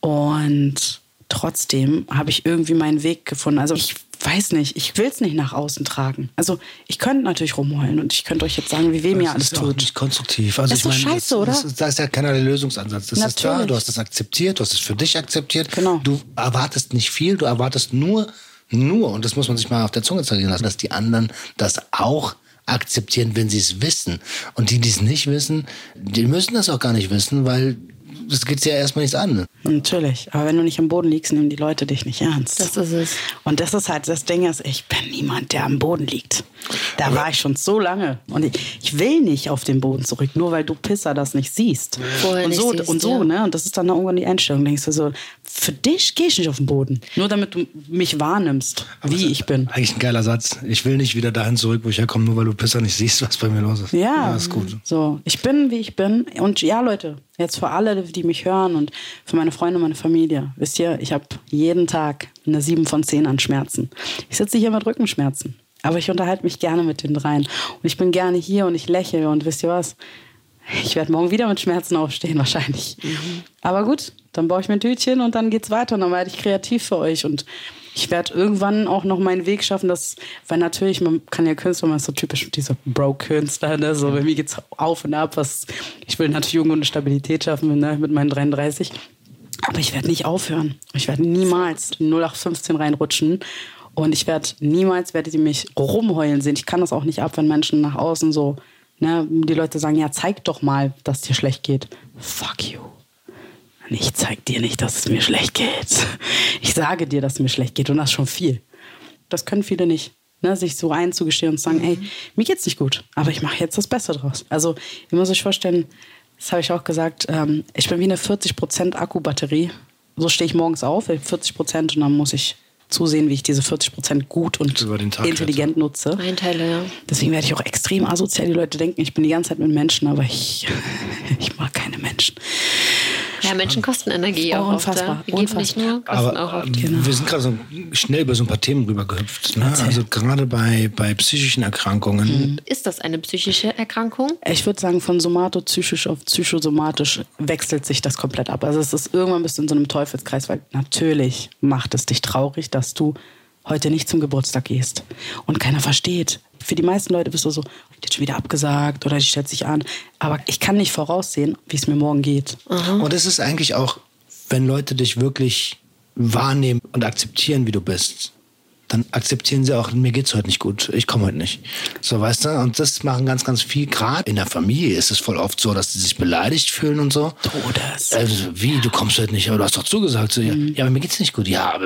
Und trotzdem habe ich irgendwie meinen Weg gefunden. Also ich weiß nicht, ich will es nicht nach außen tragen. Also ich könnte natürlich rumheulen und ich könnte euch jetzt sagen, wie weh mir Das alles ist tut. nicht konstruktiv. Also Das ich ist doch meine, scheiße, das, oder? Das, ist- da ist ja keiner der Lösungsansatz. Das ist da, Natürlich. du hast es akzeptiert, du hast es für dich akzeptiert. Genau. Du erwartest nicht viel, du erwartest nur, nur, und das muss man sich mal auf der Zunge zergehen lassen, dass die anderen das auch akzeptieren, wenn sie es wissen. Und die, die es nicht wissen, die müssen das auch gar nicht wissen, weil das geht sie ja erstmal nichts an. Natürlich, aber wenn du nicht am Boden liegst, nehmen die Leute dich nicht ernst. Das ist es. Und das ist halt das Ding, ist, ich bin niemand, der am Boden liegt. Da war ich schon so lange. Und ich, ich will nicht auf den Boden zurück, nur weil du Pisser das nicht siehst. Vorher und nicht so, siehst, und so, ja. ne? Und das ist dann irgendwann die Einstellung. Denkst du so, für dich gehe ich nicht auf den Boden. Nur damit du mich wahrnimmst, wie ich bin. Eigentlich ein geiler Satz. Ich will nicht wieder dahin zurück, wo ich herkomme, nur weil du Pisser nicht siehst, was bei mir los ist. Ja, ist gut. So, ich bin, wie ich bin. Und ja, Leute, jetzt für alle, die mich hören und für meine Freunde und meine Familie. Wisst ihr, ich habe jeden Tag eine 7 von 10 an Schmerzen. Ich sitze hier mit Rückenschmerzen. Aber ich unterhalte mich gerne mit den dreien. Und ich bin gerne hier und ich lächle. Und wisst ihr was? Ich werde morgen wieder mit Schmerzen aufstehen, wahrscheinlich. Aber gut, dann baue ich mir ein Tütchen und dann geht's weiter. Und dann werde ich kreativ für euch. Und ich werde irgendwann auch noch meinen Weg schaffen, dass, weil natürlich, man kann ja Künstler, man ist so typisch dieser Bro-Künstler, ne? so bei mir geht's auf und ab. Was, ich will natürlich irgendwo eine Stabilität schaffen ne? mit meinen 33. Aber ich werde nicht aufhören. Ich werde niemals in 0815 reinrutschen. Und ich werde niemals, werdet ihr mich rumheulen sehen. Ich kann das auch nicht ab, wenn Menschen nach außen so, ne, die Leute sagen, ja, zeig doch mal, dass dir schlecht geht. Fuck you. Ich zeig dir nicht, dass es mir schlecht geht. Ich sage dir, dass es mir schlecht geht und das schon viel. Das können viele nicht. Ne, sich so einzugestehen und sagen, ey, mir geht's nicht gut, aber ich mache jetzt das Beste draus. Also, ihr müsst euch vorstellen, das habe ich auch gesagt, ähm, ich bin wie eine 40% Akkubatterie. So stehe ich morgens auf, 40% und dann muss ich zusehen, wie ich diese 40% gut und Über den Tag intelligent nutze. Einteile, ja. Deswegen werde ich auch extrem asozial. Die Leute denken, ich bin die ganze Zeit mit Menschen, aber ich, ich mag keine Menschen. Ja, Menschen kosten Energie auch Unfassbar, oft. Ja. Wir geben nicht unfassbar. nur, kosten auch Aber oft. ähm, wir sind gerade so schnell über so ein paar Themen rübergehüpft. Ne? Also gerade bei, bei psychischen Erkrankungen. Ist das eine psychische Erkrankung? Ich würde sagen, von somatopsychisch auf psychosomatisch wechselt sich das komplett ab. Also es ist irgendwann bist du in so einem Teufelskreis, weil natürlich macht es dich traurig, dass du heute nicht zum Geburtstag gehst und keiner versteht. Für die meisten Leute bist du so, die hat schon wieder abgesagt oder die stellt sich an. Aber ich kann nicht voraussehen, wie es mir morgen geht. Und es ist eigentlich auch, wenn Leute dich wirklich wahrnehmen und akzeptieren, wie du bist, dann akzeptieren sie auch, mir geht's heute nicht gut, ich komme heute nicht. So, weißt du? Und das machen ganz, ganz viel. Gerade in der Familie ist es voll oft so, dass sie sich beleidigt fühlen und so. Todes. Also, wie, du kommst heute nicht, aber du hast doch zugesagt. So, ja, ja, aber mir geht's nicht gut. Ja.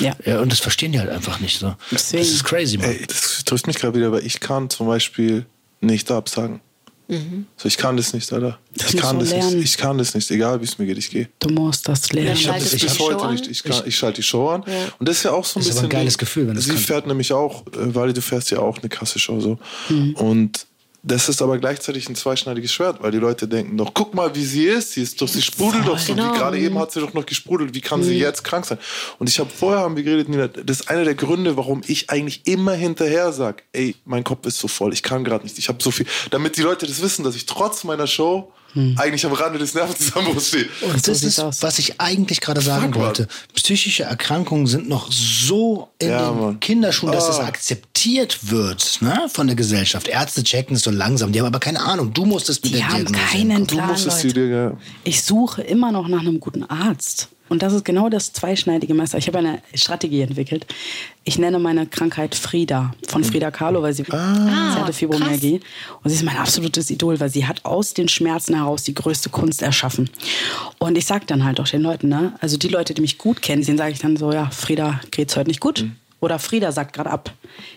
Ja. ja. Und das verstehen die halt einfach nicht so. Deswegen. Das ist crazy, man. Ey, das trifft mich gerade wieder, weil ich kann zum Beispiel nicht absagen. So, ich kann das nicht, Alter. Das ich kann das lernen. nicht. Ich kann das nicht, egal wie es mir geht, ich gehe. Du musst das lernen. Ich habe das bis heute nicht. Ich, kann, ich schalte die Show an. Und das ist ja auch so ein Ist aber bisschen. ein geiles Gefühl, wenn du es Sie kannst. fährt nämlich auch, äh, weil du fährst ja auch eine krasse Show so. Mhm. Und das ist aber gleichzeitig ein zweischneidiges Schwert, weil die Leute denken doch, guck mal, wie sie ist. Sie ist doch, sie sprudelt doch so. Genau. Wie gerade eben hat sie doch noch gesprudelt. Wie kann Mhm. sie jetzt krank sein? Und ich habe vorher haben wir geredet, Nina, das ist einer der Gründe, warum ich eigentlich immer hinterher sage, ey, mein Kopf ist so voll, ich kann gerade nicht, ich habe so viel. Damit die Leute das wissen, dass ich trotz meiner Show eigentlich am Rande des Nervenzusammenbruchs stehe. Und das sieht's ist, aus. was ich eigentlich gerade sagen Fuck, wollte. Psychische Erkrankungen sind noch so in Ja, den Mann. Kinderschuhen, dass es Ah. akzeptiert wird ne, von der Gesellschaft. Ärzte checken es so langsam. Die haben aber keine Ahnung. Du musstest mit Die der haben Diagnose keinen Plan, Leute. dir, ja. Ich suche immer noch nach einem guten Arzt. Und das ist genau das zweischneidige Messer. Ich habe eine Strategie entwickelt. Ich nenne meine Krankheit Frieda, von Frida Kahlo, weil sie, sie hatte Fibromyalgie. Und sie ist mein absolutes Idol, weil sie hat aus den Schmerzen heraus die größte Kunst erschaffen. Und ich sage dann halt auch den Leuten, ne? also die Leute, die mich gut kennen, denen sage ich dann so, ja, Frieda geht's heute nicht gut. Oder Frieda sagt gerade ab.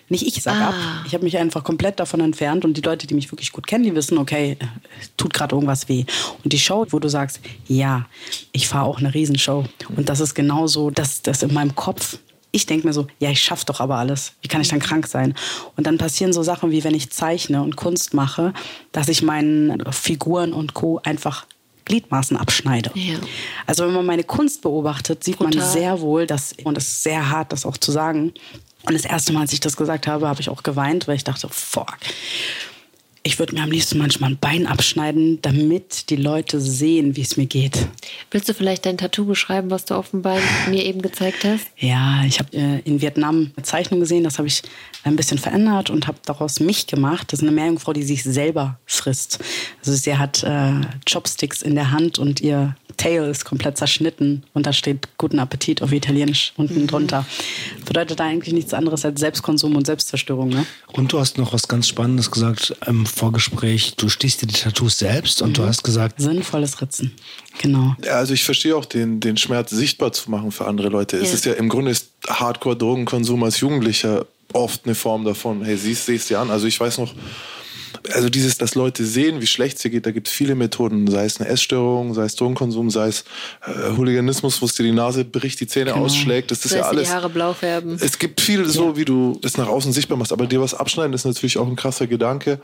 Nicht ich sag ab. Ich habe mich einfach komplett davon entfernt. Und die Leute, die mich wirklich gut kennen, die wissen, okay, es tut gerade irgendwas weh. Und die Show, wo du sagst, ja, ich fahre auch eine Riesenshow. Und das ist genauso, dass das in meinem Kopf. Ich denke mir so, ja, ich schaffe doch aber alles. Wie kann ich dann krank sein? Und dann passieren so Sachen wie, wenn ich zeichne und Kunst mache, dass ich meinen Figuren und Co. einfach Gliedmaßen abschneide. Ja. Also wenn man meine Kunst beobachtet, sieht man Brutal. sehr wohl, dass, und es ist sehr hart, das auch zu sagen. Und das erste Mal, als ich das gesagt habe, habe ich auch geweint, weil ich dachte, fuck. Ich würde mir am liebsten manchmal ein Bein abschneiden, damit die Leute sehen, wie es mir geht. Willst du vielleicht dein Tattoo beschreiben, was du auf dem Bein mir eben gezeigt hast? Ja, ich habe äh, in Vietnam eine Zeichnung gesehen, das habe ich ein bisschen verändert und habe daraus mich gemacht. Das ist eine Meerjungfrau, die sich selber frisst. Also sie hat äh, Chopsticks in der Hand und ihr Tail ist komplett zerschnitten und da steht guten Appetit auf Italienisch unten drunter. Bedeutet da eigentlich nichts anderes als Selbstkonsum und Selbstzerstörung, ne? Und du hast noch was ganz Spannendes gesagt im Vorgespräch. Du stichst dir die Tattoos selbst und du hast gesagt, Sinnvolles Ritzen. Genau. Ja, Also ich verstehe auch den, den Schmerz sichtbar zu machen für andere Leute. Es Ja. ist ja im Grunde ist Hardcore-Drogenkonsum als Jugendlicher oft eine Form davon. Hey, siehst es dir an. Also ich weiß noch, also dieses, dass Leute sehen, wie schlecht es dir geht, da gibt es viele Methoden, sei es eine Essstörung, sei es Drogenkonsum, sei es äh, Hooliganismus, wo es dir die Nase bricht, die Zähne ausschlägt. Das ist ja es dir alles. die Haare blau färben. Es gibt viel so, wie du das nach außen sichtbar machst, aber dir was abschneiden ist natürlich auch ein krasser Gedanke.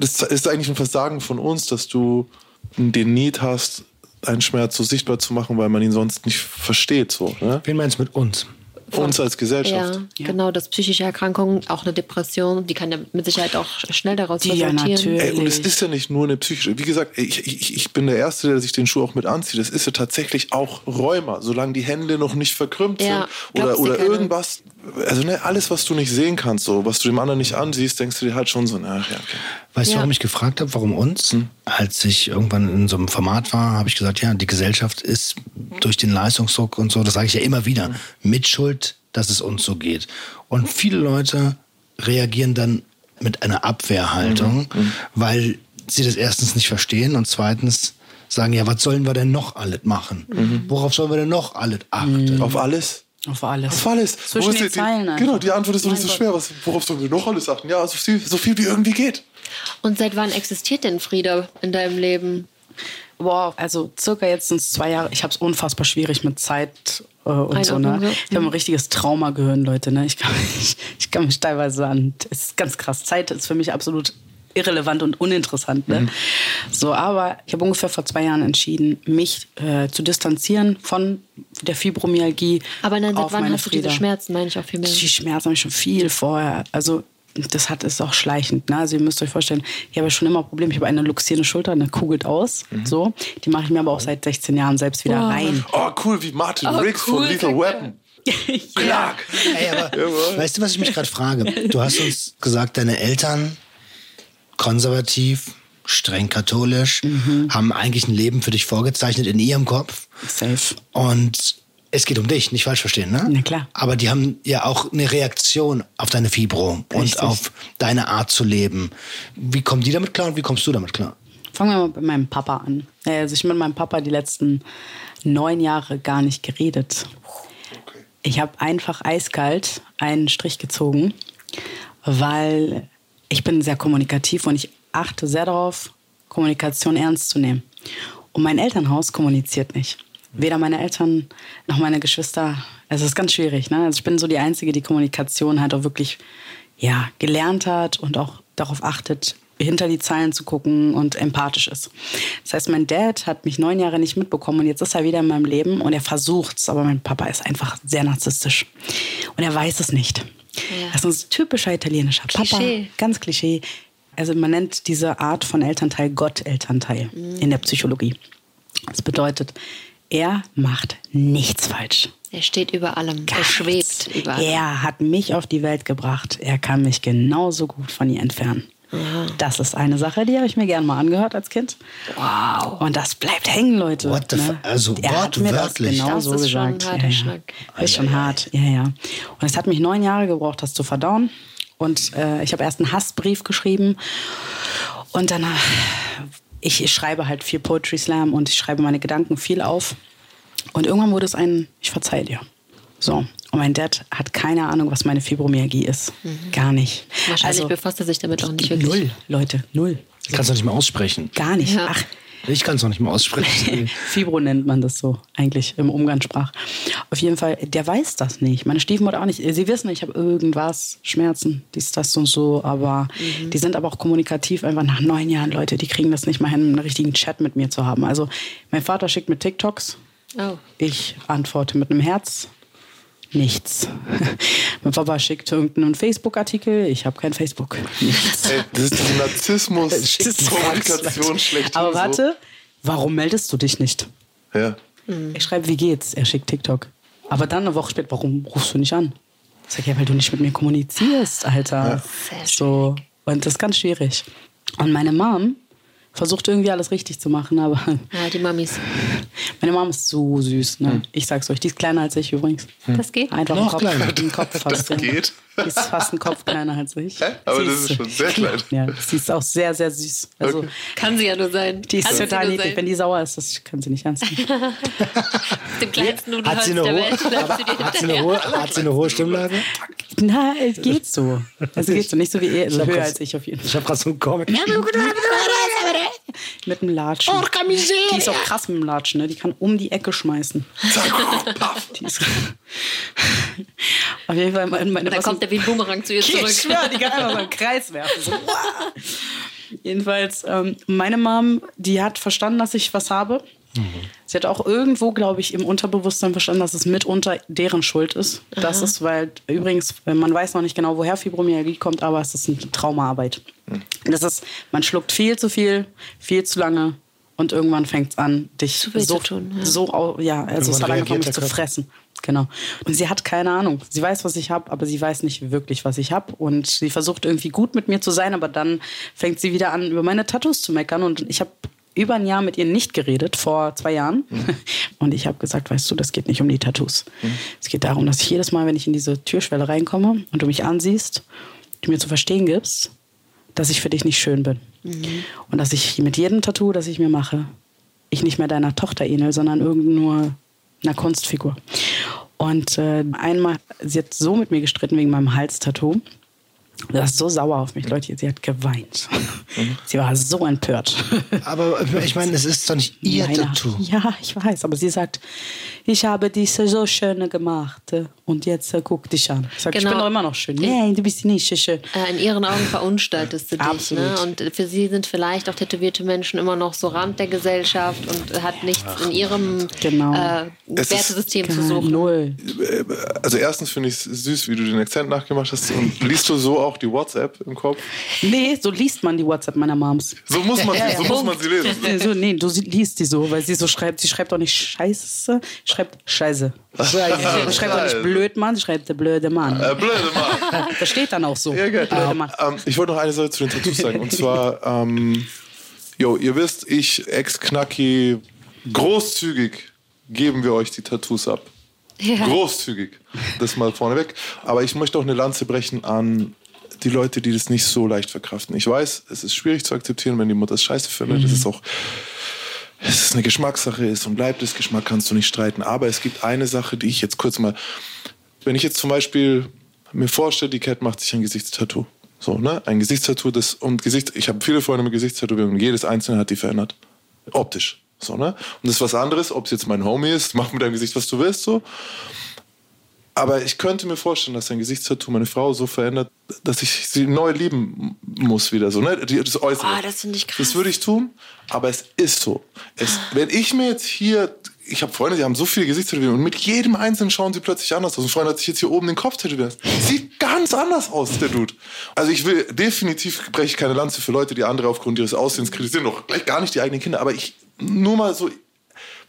Das ist eigentlich ein Versagen von uns, dass du den Need hast, einen Schmerz so sichtbar zu machen, weil man ihn sonst nicht versteht. So, ne? wen meinst du mit uns? Uns als Gesellschaft. Ja, genau, dass psychische Erkrankungen, auch eine Depression, die kann ja mit Sicherheit auch schnell daraus Die ja resultieren. natürlich. Ey, und es ist ja nicht nur eine psychische. Wie gesagt, ich, ich, ich bin der Erste, der sich den Schuh auch mit anzieht. Das ist ja tatsächlich auch Rheuma, solange die Hände noch nicht verkrümmt Ja, sind. Oder, oder irgendwas. Also ne, alles, was du nicht sehen kannst, so, was du dem anderen nicht ansiehst, denkst du dir halt schon so, ach ja, okay. Weißt du, Ja. warum ich gefragt habe, warum uns? Als ich irgendwann in so einem Format war, habe ich gesagt, ja, die Gesellschaft ist durch den Leistungsdruck und so, das sage ich ja immer wieder, mit Schuld, dass es uns so geht. Und viele Leute reagieren dann mit einer Abwehrhaltung, weil sie das erstens nicht verstehen und zweitens sagen, ja, was sollen wir denn noch alles machen? Worauf sollen wir denn noch alles achten? Auf alles? Auf alles. Auf alles. Zwischen den die- Zeilen einfach. Genau, die Antwort ist doch nicht so Gott. schwer. Was, worauf sollen wir noch alles achten? Ja, so viel, so viel wie irgendwie geht. Und seit wann existiert denn Frieda in deinem Leben? Boah, also circa jetzt sind es zwei Jahre. Ich habe es unfassbar schwierig mit Zeit äh, und so. Einordnung, Ne? Ich habe ein richtiges Traumagehirn, Leute. Ne? Ich, kann, ich, ich kann mich teilweise an. Es ist ganz krass. Zeit ist für mich absolut irrelevant und uninteressant. Ne? So, aber ich habe ungefähr vor zwei Jahren entschieden, mich äh, zu distanzieren von der Fibromyalgie. Aber nein, seit auf wann meine hast du diese Frieda. Schmerzen, meine ich auch viel mehr. Die Schmerzen habe ich schon viel vorher. Also das hat ist auch schleichend. Ne? Also ihr müsst euch vorstellen, ich habe ja schon immer Probleme. Ich habe eine luxierende Schulter, eine kugelt aus. So, die mache ich mir aber auch seit 16 Jahren selbst wieder rein. Oh, cool, wie Martin Oh, Riggs cool, von Lethal. Weapon. Clark. Ey, aber weißt du, was ich mich gerade frage? Du hast uns gesagt, deine Eltern konservativ, streng katholisch, haben eigentlich ein Leben für dich vorgezeichnet in ihrem Kopf. Safe. Und es geht um dich, nicht falsch verstehen, ne? Na klar. Aber die haben ja auch eine Reaktion auf deine Fibro und Richtig. auf deine Art zu leben. Wie kommen die damit klar und wie kommst du damit klar? Fangen wir mal bei meinem Papa an. Also ich habe mit meinem Papa die letzten neun Jahre gar nicht geredet. Ich habe einfach eiskalt einen Strich gezogen, weil ich bin sehr kommunikativ und ich achte sehr darauf, Kommunikation ernst zu nehmen. Und mein Elternhaus kommuniziert nicht. Weder meine Eltern noch meine Geschwister. Also es ist ganz schwierig. Ne? Also ich bin so die Einzige, die Kommunikation halt auch wirklich ja, gelernt hat und auch darauf achtet, hinter die Zeilen zu gucken und empathisch ist. Das heißt, mein Dad hat mich neun Jahre nicht mitbekommen und jetzt ist er wieder in meinem Leben und er versucht's, aber mein Papa ist einfach sehr narzisstisch und er weiß es nicht. Ja. Das ist ein typischer italienischer Klischee. Papa, ganz Klischee. Also man nennt diese Art von Elternteil Gott-Elternteil mhm. in der Psychologie. Das bedeutet, er macht nichts falsch. Er steht über allem. Gar er schwebt über allem. Er hat mich auf die Welt gebracht. Er kann mich genauso gut von ihr entfernen. Ja. Das ist eine Sache, die habe ich mir gerne mal angehört als Kind. Wow. Und das bleibt hängen, Leute. What the ne? Also er wortwörtlich. Genau das so ist gesagt. Schon ein ja, ja. Ist schon hart. Ja, ja. Und es hat mich neun Jahre gebraucht, das zu verdauen. Und äh, ich habe erst einen Hassbrief geschrieben. Und dann, ich, schreibe halt viel Poetry Slam und ich schreibe meine Gedanken viel auf. Und irgendwann wurde es ein, ich verzeihe dir. So. Und mein Dad hat keine Ahnung, was meine Fibromyalgie ist. Mhm. Gar nicht. Wahrscheinlich also, befasst er sich damit auch nicht wirklich. Null, Leute, null. Kannst du nicht mehr aussprechen. Gar nicht. Ja. Ach, ich kann es noch nicht mal aussprechen. Fibro nennt man das so eigentlich im Umgangssprach. Auf jeden Fall, der weiß das nicht. Meine Stiefmutter auch nicht. Sie wissen, ich habe irgendwas, Schmerzen, dies, das und so. Aber mhm. die sind aber auch kommunikativ einfach nach neun Jahren, Leute, die kriegen das nicht mal hin, einen richtigen Chat mit mir zu haben. Also mein Vater schickt mir TikToks. Oh. Ich antworte mit einem Herz Nichts. mein Papa schickt irgendeinen Facebook-Artikel. Ich habe kein Facebook. Nichts. Ey, das ist die Narzissmus-Kommunikation schlecht. Aber warte, warum meldest du dich nicht? Ja. Ich schreibe, wie geht's? Er schickt TikTok. Aber dann eine Woche später, warum rufst du nicht an? Ich sage, ja, weil du nicht mit mir kommunizierst, Alter. Ja. So. Und das ist ganz schwierig. Und meine Mom versucht irgendwie alles richtig zu machen, aber. Ja, die Mamis. Meine Mom ist so süß, ne? Hm. Ich sag's euch, die ist kleiner als ich übrigens. Hm. Das geht? Einfach Noch Kopf, kleiner. Den Kopf fast. Das geht? Die ist fast ein Kopf kleiner als ich. Hä? Aber sie das ist schon sehr klein. Ja, sie ist auch sehr, sehr süß. Also, okay. Kann sie ja nur sein. Die ist kann total niedlich. Wenn die sauer ist, das kann sie nicht ernst nehmen. Dem kleinsten Nudelholz hat sie eine hohe, hat, sie eine hohe, hat sie eine hohe Stimmlage? Na, es geht so. Es geht so. Nicht so wie er, also höher als ich auf jeden Fall. Ich habe gerade so einen Comic. Mit dem Latschen. Die ist auch krass mit dem Latschen, ne? Die kann um die Ecke schmeißen. die ist auf jeden Fall meine Da kommt der wie ein Boomerang zu ihr zurück. Ich schwör, die kann einfach so einen Kreis werfen. So, Jedenfalls, ähm, meine Mom, die hat verstanden, dass ich was habe. Mhm. Sie hat auch irgendwo, glaube ich, im Unterbewusstsein verstanden, dass es mitunter deren Schuld ist. Aha. Das ist, weil übrigens, man weiß noch nicht genau, woher Fibromyalgie kommt, aber es ist eine Traumaarbeit. Mhm. Das ist, man schluckt viel zu viel, viel zu lange und irgendwann fängt es an, dich so, zu tun, ja. so, ja, also es hat angefangen, mich zu fressen. Genau. Und sie hat keine Ahnung. Sie weiß, was ich habe, aber sie weiß nicht wirklich, was ich habe. Und sie versucht irgendwie gut mit mir zu sein, aber dann fängt sie wieder an, über meine Tattoos zu meckern. Und ich habe über ein Jahr mit ihr nicht geredet, vor zwei Jahren. Mhm. Und ich habe gesagt, weißt du, das geht nicht um die Tattoos. Mhm. Es geht darum, dass ich jedes Mal, wenn ich in diese Türschwelle reinkomme und du mich ansiehst, du mir zu verstehen gibst, dass ich für dich nicht schön bin. Mhm. Und dass ich mit jedem Tattoo, das ich mir mache, ich nicht mehr deiner Tochter ähnel, sondern irgend nur einer Kunstfigur. Und äh, einmal, sie hat so mit mir gestritten wegen meinem Halstattoo. Das ist so sauer auf mich, Leute. Sie hat geweint. Mhm. Sie war so empört. Aber ich meine, es ist doch nicht ihr Meine, Tattoo. Ja, ich weiß. Aber sie sagt, ich habe diese so schöne gemacht und jetzt äh, guck dich an. Ich sage, genau. ich bin genau. doch immer noch schön. Nein, du bist nicht schön. Äh, in ihren Augen verunstaltest du dich. Absolut. Ne? Und für sie sind vielleicht auch tätowierte Menschen immer noch so Rand der Gesellschaft und hat nichts Ach, in ihrem genau. äh, Wertesystem zu suchen. Null. Also erstens finde ich es süß, wie du den Akzent nachgemacht hast. Und liest du so auch die WhatsApp im Kopf? Nee, so liest man die WhatsApp meiner Moms. So muss man, ja, ja, so muss man sie lesen. So, nee, du liest die so, weil sie so schreibt. Sie schreibt auch nicht Scheiße, schreibt Scheiße. Sie schreibt auch nicht blöd Mann, sie schreibt der blöde Mann. Äh, blöde Mann. Das steht dann auch so. Ja, geil. Ähm, ähm, ich wollte noch eine Sache zu den Tattoos sagen. Und zwar, ähm, jo, ihr wisst, ich, Ex-Knacki, großzügig geben wir euch die Tattoos ab. Ja. Großzügig. Das mal vorneweg. Aber ich möchte auch eine Lanze brechen an die Leute, die das nicht so leicht verkraften. Ich weiß, es ist schwierig zu akzeptieren, wenn die Mutter es scheiße findet. Mhm. Das ist auch es ist eine Geschmackssache ist und bleibt es Geschmack, kannst du nicht streiten. Aber es gibt eine Sache, die ich jetzt kurz mal, wenn ich jetzt zum Beispiel mir vorstelle, die Cat macht sich ein Gesichtstattoo. So, ne? Ein Gesichtstattoo, das, und Gesicht, ich habe viele Freunde mit Gesichtstätowierungen, jedes einzelne hat die verändert. Optisch. So, ne? Und das ist was anderes, ob es jetzt mein Homie ist, mach mit deinem Gesicht, was du willst, so. Aber ich könnte mir vorstellen, dass sein Gesichtstattoo meine Frau so verändert, dass ich sie neu lieben muss wieder so, ne? Das Äußere. Ah, das finde ich krass. Das würde ich tun, aber es ist so. Es, wenn ich mir jetzt hier, ich habe Freunde, die haben so viele Gesichtstätowierungen und mit jedem einzelnen schauen sie plötzlich anders aus. Ein Freund hat sich jetzt hier oben den Kopf tätowiert. Sieht ganz anders aus, der Dude. Also ich will definitiv breche ich keine Lanze für Leute, die andere aufgrund ihres Aussehens kritisieren, doch gleich gar nicht die eigenen Kinder, aber ich nur mal so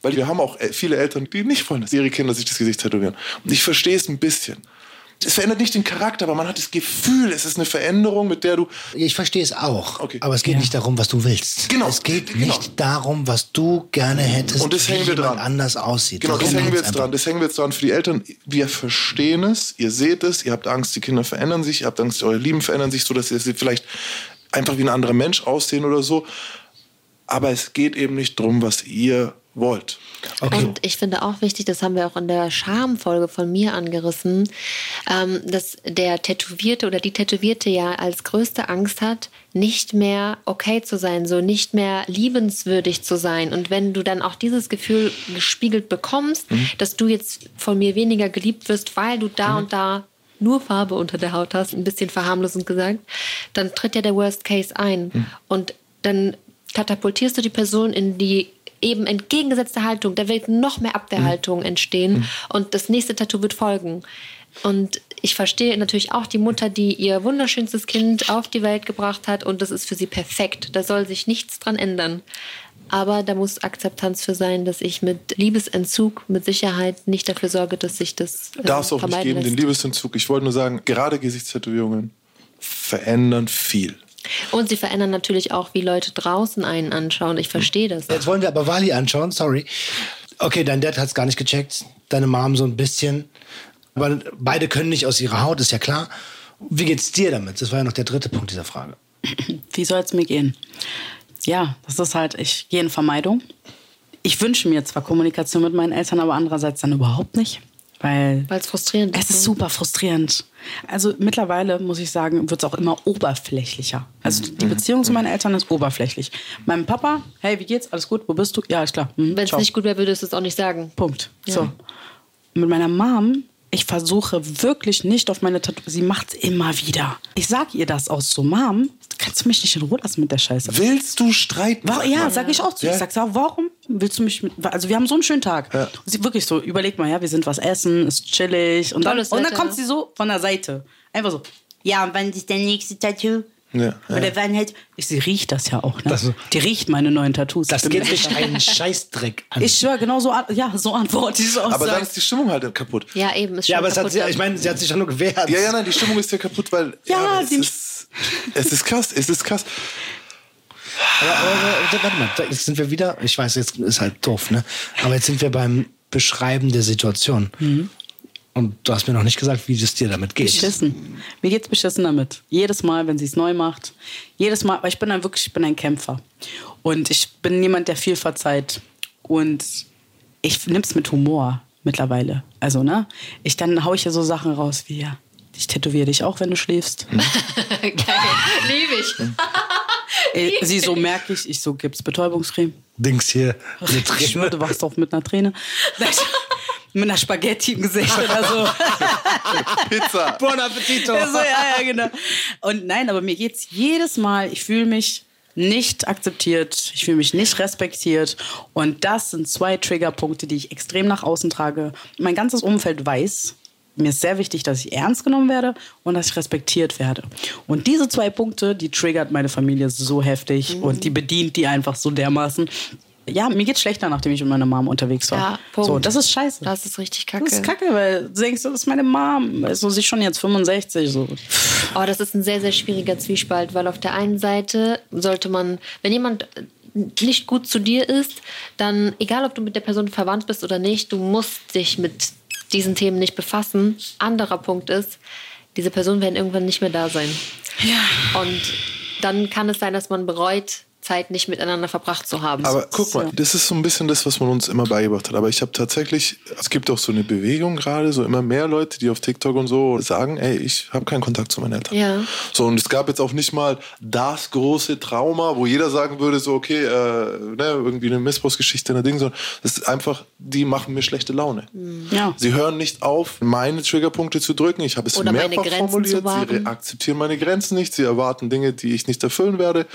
weil wir haben auch äh, viele Eltern, die nicht wollen, dass ihre Kinder sich das Gesicht tätowieren. Und ich verstehe es ein bisschen. Es verändert nicht den Charakter, aber man hat das Gefühl, es ist eine Veränderung, mit der du. Ich verstehe es auch. Okay. Aber es geht nicht darum, was du willst. Genau. Es geht Genau. nicht darum, was du gerne hättest, Und das wie hängen wir jemand dran. anders aussieht. Genau, das Darum hängen wir jetzt einfach. dran. Das hängen wir jetzt dran für die Eltern. Wir verstehen es, ihr seht es, ihr habt Angst, die Kinder verändern sich, ihr habt Angst, eure Lieben verändern sich, so dass sie vielleicht einfach wie ein anderer Mensch aussehen oder so. Aber es geht eben nicht darum, was ihr wollt. Okay. Und ich finde auch wichtig, das haben wir auch in der Schamfolge von mir angerissen, ähm, dass der Tätowierte oder die Tätowierte ja als größte Angst hat, nicht mehr okay zu sein, so nicht mehr liebenswürdig zu sein. Und wenn du dann auch dieses Gefühl gespiegelt bekommst, dass du jetzt von mir weniger geliebt wirst, weil du da und da nur Farbe unter der Haut hast, ein bisschen verharmlosend gesagt, dann tritt ja der Worst Case ein. Und dann katapultierst du die Person in die eben entgegengesetzte Haltung. Da wird noch mehr Abwehrhaltung entstehen und das nächste Tattoo wird folgen. Und ich verstehe natürlich auch die Mutter, die ihr wunderschönstes Kind auf die Welt gebracht hat und das ist für sie perfekt. Da soll sich nichts dran ändern. Aber da muss Akzeptanz für sein, dass ich mit Liebesentzug mit Sicherheit nicht dafür sorge, dass sich das äh, Darf es auch nicht geben, den lässt. Liebesentzug. Ich wollte nur sagen, gerade Gesichtstätowierungen verändern viel. Und sie verändern natürlich auch, wie Leute draußen einen anschauen. Ich verstehe das. Jetzt wollen wir aber Wally anschauen, sorry. Okay, dein Dad hat es gar nicht gecheckt, deine Mom so ein bisschen. Aber beide können nicht aus ihrer Haut, ist ja klar. Wie geht's dir damit? Das war ja noch der dritte Punkt dieser Frage. Wie soll es mir gehen? Ja, das ist halt, ich gehe in Vermeidung. Ich wünsche mir zwar Kommunikation mit meinen Eltern, aber andererseits dann überhaupt nicht. Weil es frustrierend es ist. ist ne? super frustrierend. Also mittlerweile, muss ich sagen, wird es auch immer oberflächlicher. Also die Beziehung zu meinen Eltern ist oberflächlich. Meinem Papa, hey, wie geht's? Alles gut? Wo bist du? Ja, ist klar. Mhm, Wenn es nicht gut wäre, würdest du es auch nicht sagen. Punkt. So. Mit meiner Mom, ich versuche wirklich nicht auf meine Tattoo. Sie macht immer wieder. Ich sag ihr das aus so, Mom, kannst du mich nicht in Ruhe lassen mit der Scheiße? Willst du streiten? Wa- Ja, sag ich auch zu. Ja. Ich sag, warum willst du mich mit. Also, wir haben so einen schönen Tag. Ja. Und Sie wirklich so, überleg mal, ja, wir sind was essen, ist chillig. Und dann, Tolles und dann kommt sie so von der Seite. Einfach so, ja, und wann ist der nächste Tattoo? Ja, Oder wann halt. Ich, sie riecht das ja auch, ne? Das- die riecht meine neuen Tattoos. Das geht sicher. einen Scheißdreck an. Ich schwör, genau so, an- ja, so antworte ich so Aber dann ist die Stimmung halt kaputt. Ja, eben. Ist ja, schon aber es hat kaputt sie, ich meine, sie hat sich ja nur gewehrt. Ja, ja, nein, die Stimmung ist ja kaputt, weil Ja, es, die- ist, es ist krass, es ist krass. Aber, aber, aber warte mal, da- jetzt sind wir wieder, ich weiß, jetzt ist halt doof, ne? Aber jetzt sind wir beim Beschreiben der Situation. Mhm. Und du hast mir noch nicht gesagt, wie es dir damit geht. Beschissen. Mir geht's beschissen damit. Jedes Mal, wenn sie es neu macht. Jedes Mal, weil ich bin dann wirklich, ich bin ein Kämpfer. Und ich bin jemand, der viel verzeiht. Und ich nimm's mit Humor mittlerweile. Also, ne? Ich dann hau ich ja so Sachen raus wie, ja, ich tätowiere dich auch, wenn du schläfst. Geil. Liebe ich. Äh, sie so merke ich, ich so, gibt's Betäubungscreme? Dings hier, eine Ich schwöre, du wachst auf mit einer Träne. Mit einer Spaghetti im Gesicht oder so. Pizza. Buon appetito! So, ja, ja, genau. Und nein, aber mir geht's jedes Mal, ich fühle mich nicht akzeptiert, ich fühle mich nicht respektiert. Und das sind zwei Triggerpunkte, die ich extrem nach außen trage. Mein ganzes Umfeld weiß, mir ist sehr wichtig, dass ich ernst genommen werde und dass ich respektiert werde. Und diese zwei Punkte, die triggert meine Familie so heftig und die bedient die einfach so dermaßen. Ja, mir geht's schlechter, nachdem ich mit meiner Mom unterwegs war. Ja, Punkt. So, das ist scheiße. Das ist richtig kacke. Das ist kacke, weil du denkst, das ist meine Mom. Also, sie ist schon jetzt 65. So. Oh, das ist ein sehr, sehr schwieriger Zwiespalt, weil auf der einen Seite sollte man, wenn jemand nicht gut zu dir ist, dann, egal ob du mit der Person verwandt bist oder nicht, du musst dich mit diesen Themen nicht befassen. Anderer Punkt ist, diese Personen werden irgendwann nicht mehr da sein. Ja. Und dann kann es sein, dass man bereut, Zeit nicht miteinander verbracht zu haben. Aber guck mal, das ist so ein bisschen das, was man uns immer beigebracht hat. Aber ich habe tatsächlich, es gibt auch so eine Bewegung gerade, so immer mehr Leute, die auf TikTok und so sagen, ey, ich habe keinen Kontakt zu meinen Eltern. Ja. So, und es gab jetzt auch nicht mal das große Trauma, wo jeder sagen würde, so, okay, äh, ne, irgendwie eine Missbrauchsgeschichte, ein Ding, sondern es ist einfach, die machen mir schlechte Laune. Ja. Sie hören nicht auf, meine Triggerpunkte zu drücken. Ich habe es Oder meine mehrfach formuliert. Sie akzeptieren meine Grenzen nicht. Sie erwarten Dinge, die ich nicht erfüllen werde.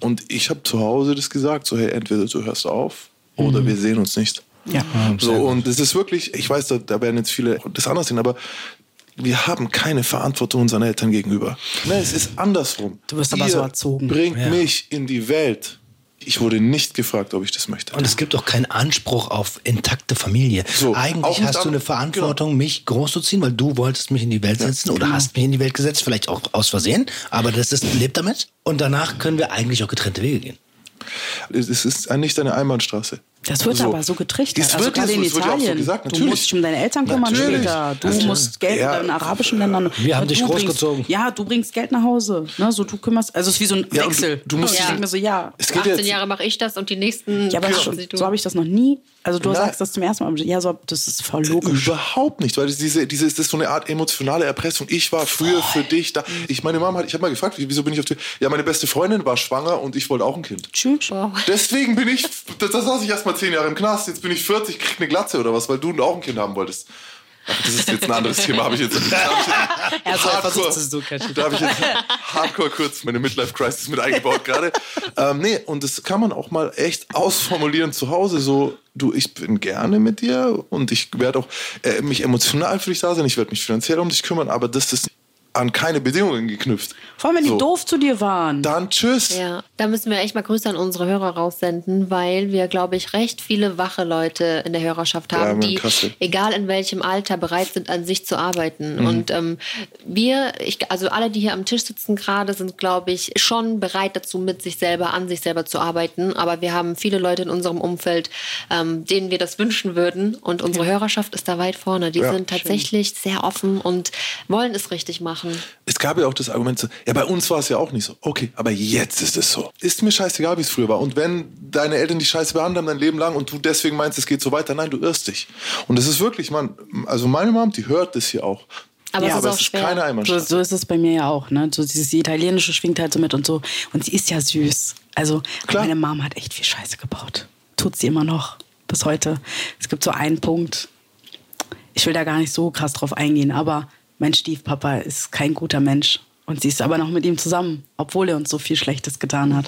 Und ich habe zu Hause das gesagt, so hey, entweder du hörst auf oder wir sehen uns nicht. Ja. So, und es ist wirklich, ich weiß, da, da werden jetzt viele das anders sehen, aber wir haben keine Verantwortung unseren Eltern gegenüber. Ne, es ist andersrum. Du wirst aber so erzogen. Bringt Ja. mich in die Welt. Ich wurde nicht gefragt, ob ich das möchte. Und es gibt auch keinen Anspruch auf intakte Familie. So, Eigentlich hast du eine Verantwortung, mich großzuziehen, weil du wolltest mich in die Welt setzen oder hast mich in die Welt gesetzt, vielleicht auch aus Versehen, aber das ist, lebt damit. Und danach können wir eigentlich auch getrennte Wege gehen. Es ist nicht eine Einbahnstraße. Das wird So. aber so getrichtert. Es also wird gerade so, in es wird ja auch so Italien. gesagt, du natürlich. musst dich um deine Eltern kümmern Natürlich. später. Du Natürlich. musst Geld Ja. in arabischen Ländern. Wir haben dich großgezogen. Bringst, ja, du bringst Geld nach Hause. Ne, so du kümmerst. Also es ist wie so ein Ja, Wechsel. du- du musst ich ja- denke mir so, ja. Es geht 18 jetzt, Jahre mache ich das und die nächsten Ja, aber Ja, schon, so habe ich das noch nie. Also du Nein. sagst das zum ersten Mal. Ja, so, das ist voll logisch. Überhaupt nicht, weil das diese, diese, das ist so eine Art emotionale Erpressung. Ich war früher für dich da. Ich, meine Mama hat, ich habe mal gefragt, wieso bin ich auf die, ja, meine beste Freundin war schwanger und ich wollte auch ein Kind. Tschüss. Deswegen bin ich, da da saß ich erst mal zehn Jahre im Knast, jetzt bin ich 40, krieg eine Glatze oder was, weil du auch ein Kind haben wolltest. Ach, Das ist jetzt ein anderes Thema, habe ich jetzt, hab ich jetzt Hardcore- so da habe ich jetzt hardcore kurz meine Midlife-Crisis mit eingebaut gerade. ähm, nee, und das kann man auch mal echt ausformulieren zu Hause. So, du, ich bin gerne mit dir und ich werde auch äh, mich emotional für dich da sein, ich werde mich finanziell um dich kümmern, aber das ist an keine Bedingungen geknüpft. Vor allem, wenn die So. doof zu dir waren. Dann tschüss. Ja, da müssen wir echt mal Grüße an unsere Hörer raussenden, weil wir, glaube ich, recht viele wache Leute in der Hörerschaft haben, Ja, die, Kassel. egal in welchem Alter, bereit sind, an sich zu arbeiten. Mhm. Und ähm, wir, ich, also alle, die hier am Tisch sitzen gerade, sind, glaube ich, schon bereit dazu, mit sich selber, an sich selber zu arbeiten. Aber wir haben viele Leute in unserem Umfeld, ähm, denen wir das wünschen würden. Und unsere Hörerschaft ist da weit vorne. Die Ja. sind tatsächlich sehr offen und wollen es richtig machen. Es gab ja auch das Argument, so, ja, bei uns war es ja auch nicht so. Okay, aber jetzt ist es so. Ist mir scheißegal, wie es früher war. Und wenn deine Eltern dich scheiße behandelt haben dein Leben lang und du deswegen meinst, es geht so weiter, nein, du irrst dich. Und das ist wirklich, man, also meine Mom, die hört das hier auch. Aber Ja, es ist aber es ist schwer. keine So, Einbahnstraße. so ist es bei mir ja auch. Ne? So dieses Italienische schwingt halt so mit und so. Und sie ist ja süß. Also meine Mom hat echt viel Scheiße gebaut. Tut sie immer noch. Bis heute. Es gibt so einen Punkt. Ich will da gar nicht so krass drauf eingehen, aber mein Stiefpapa ist kein guter Mensch. Und sie ist aber noch mit ihm zusammen, obwohl er uns so viel Schlechtes getan hat.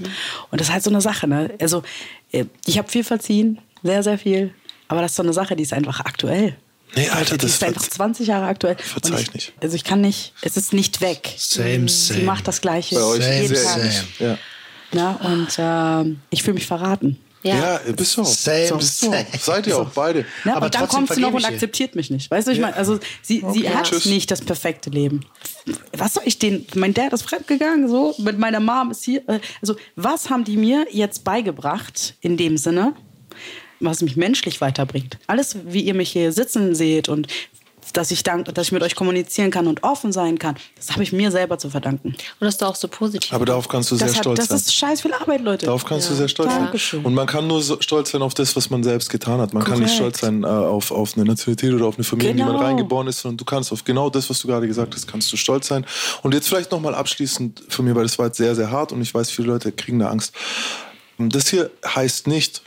Und das ist halt so eine Sache. Ne? Also, äh, ich habe viel verziehen, sehr, sehr viel. Aber das ist so eine Sache, die ist einfach aktuell. Nee, Alter, die das ist einfach verz- 20 Jahre aktuell. verzeih ich nicht. Also ich kann nicht, es ist nicht weg. Same, Sie same. macht das Gleiche Bei euch jeden sehr Tag. Ja. Ja, und ähm, ich fühle mich verraten. Ja, bist du auch. Same, Bist du auch. same. Seid ihr auch, beide. Ja, Aber und dann kommt sie noch und akzeptiert mich nicht. Weißt du, ich meine, also sie, sie Okay, hat tschüss. nicht das perfekte Leben. Was soll ich den? Mein Dad ist fremdgegangen, so mit meiner Mom ist hier. äh, Also was haben die mir jetzt beigebracht in dem Sinne, was mich menschlich weiterbringt? Alles, wie ihr mich hier sitzen seht und dass ich, dank, dass ich mit euch kommunizieren kann und offen sein kann, das habe ich mir selber zu verdanken. Und dass du auch so positiv Aber darauf kannst du sehr Das, hat, stolz das sein. ist scheiß viel Arbeit, Leute. Darauf kannst du sehr stolz sein. Dankeschön. Und man kann nur so stolz sein auf das, was man selbst getan hat. Man kann nicht stolz sein äh, auf, auf eine Nationalität oder auf eine Familie, in die man Genau. reingeboren ist, sondern du kannst auf genau das, was du gerade gesagt hast, kannst du stolz sein. Und jetzt vielleicht nochmal abschließend für mich, weil das war jetzt sehr, sehr hart und ich weiß, viele Leute kriegen da Angst. Das hier heißt nicht,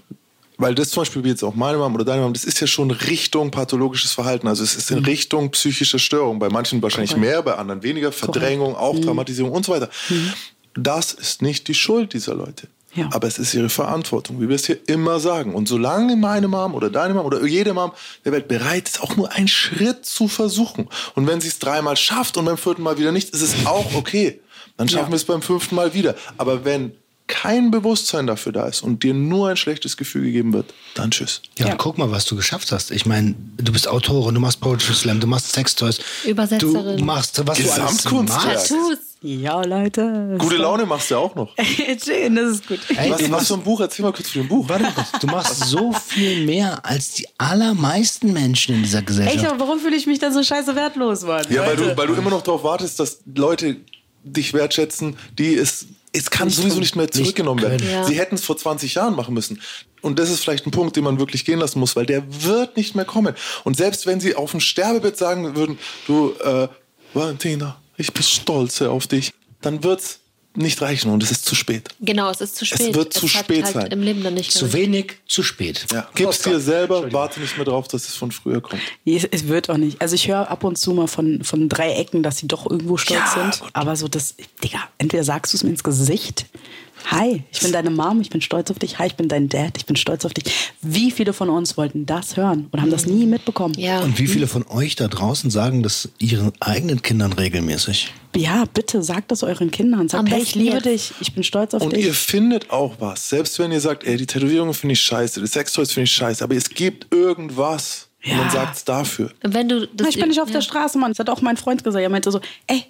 weil das zum Beispiel wie jetzt auch meine Mom oder deine Mom, das ist ja schon Richtung pathologisches Verhalten. Also es ist in Richtung psychische Störung. Bei manchen wahrscheinlich mehr, bei anderen weniger. Verdrängung, auch Traumatisierung und so weiter. Das ist nicht die Schuld dieser Leute. Ja. Aber es ist ihre Verantwortung, wie wir es hier immer sagen. Und solange meine Mom oder deine Mom oder jede Mom der Welt bereit ist, auch nur einen Schritt zu versuchen. Und wenn sie es dreimal schafft und beim vierten Mal wieder nicht, ist es auch okay. Dann schaffen wir es beim fünften Mal wieder. Aber wenn kein Bewusstsein dafür da ist und dir nur ein schlechtes Gefühl gegeben wird, dann tschüss. Ja, Ja. und guck mal, was du geschafft hast. Ich meine, du bist Autorin, du machst Poetry Slam, du machst Sextoys. Übersetzerin. Du machst, was du alles Gesamtkunstwerk. machst. Ja, Leute. Gute Laune machst du ja auch noch. Schön, das ist gut. Ey, Was, du was machst, für ein Buch? Erzähl mal kurz für ein Buch. warte mal kurz, du machst so viel mehr als die allermeisten Menschen in dieser Gesellschaft. Echt, aber warum fühle ich mich dann so scheiße wertlos, Mann? Ja, weil du, weil du immer noch darauf wartest, dass Leute dich wertschätzen, die es es kann sowieso nicht mehr zurückgenommen werden. Ja. Sie hätten es vor 20 Jahren machen müssen. Und das ist vielleicht ein Punkt, den man wirklich gehen lassen muss, weil der wird nicht mehr kommen. Und selbst wenn sie auf dem Sterbebett sagen würden, du, äh, Valentina, ich bin stolz auf dich, dann wird's nicht reichen und es ist zu spät. Genau, es ist zu spät. wird zu es hat spät halt sein. Im Leben dann nicht Zu gereicht. wenig, zu spät. Ja. Gib's dir selber, warte nicht mehr drauf, dass es von früher kommt. Es, es wird auch nicht. Also ich höre ab und zu mal von, von drei Ecken, dass sie doch irgendwo stolz Ja, sind. Aber so das, Digga, entweder sagst du es mir ins Gesicht. Hi, ich bin deine Mom, ich bin stolz auf dich. Hi, ich bin dein Dad, ich bin stolz auf dich. Wie viele von uns wollten das hören und haben das nie mitbekommen? Ja. Und wie viele von euch da draußen sagen das ihren eigenen Kindern regelmäßig? Ja, bitte sagt das euren Kindern. Sagt, Am hey, ich liebe dich, ich bin stolz auf Und dich. ihr findet auch was. Selbst wenn ihr sagt, ey, die Tätowierungen finde ich scheiße, die Sextoys finde ich scheiße, aber es gibt irgendwas. Und Ja. man sagt es dafür. Und wenn du das ich bin nicht auf ja. der Straße, Mann. Das hat auch mein Freund gesagt. Er meinte so, ey,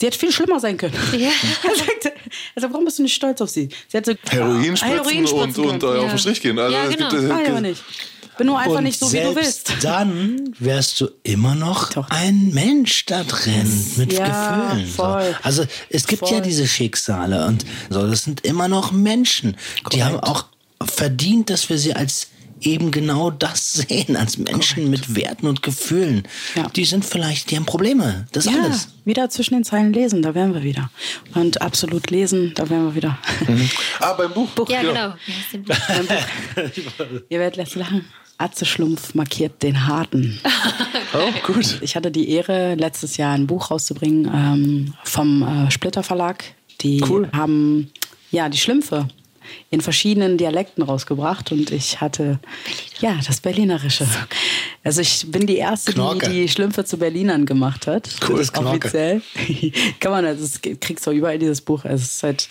sie hätte viel schlimmer sein können. Ja. Er sagte, also warum bist du nicht stolz auf sie? Sie hat so Heroin spritzen Heroin und, und, äh, können. auf Ja. den Strich gehen. Also Ja, genau. gibt, Nein, aber nicht. Bin nur einfach Und nicht so, wie du willst. dann wärst du immer noch Doch. ein Mensch da drin mit Ja, Gefühlen. So. voll. Also es gibt ja Voll. diese Schicksale und so, das sind immer noch Menschen. Die haben auch verdient, dass wir sie als eben genau das sehen, als Menschen mit Werten und Gefühlen. Ja. Die sind vielleicht, die haben Probleme. Das ist Ja, alles. wieder zwischen den Zeilen lesen, da wären wir wieder. Und absolut lesen, da wären wir wieder. Ah, beim Buch. Ja, genau. Buch? Ihr werdet jetzt lachen. Atze Schlumpf markiert den Harten. Oh, gut. Ich hatte die Ehre, letztes Jahr ein Buch rauszubringen ähm, vom äh, Splitter Verlag. Die Cool. haben ja die Schlümpfe in verschiedenen Dialekten rausgebracht und ich hatte ja das Berlinerische. Also ich bin die erste, die Knorke. die Schlümpfe zu Berlinern gemacht hat. Cool, offiziell. Kann man, also es kriegst du überall dieses Buch. Also es halt,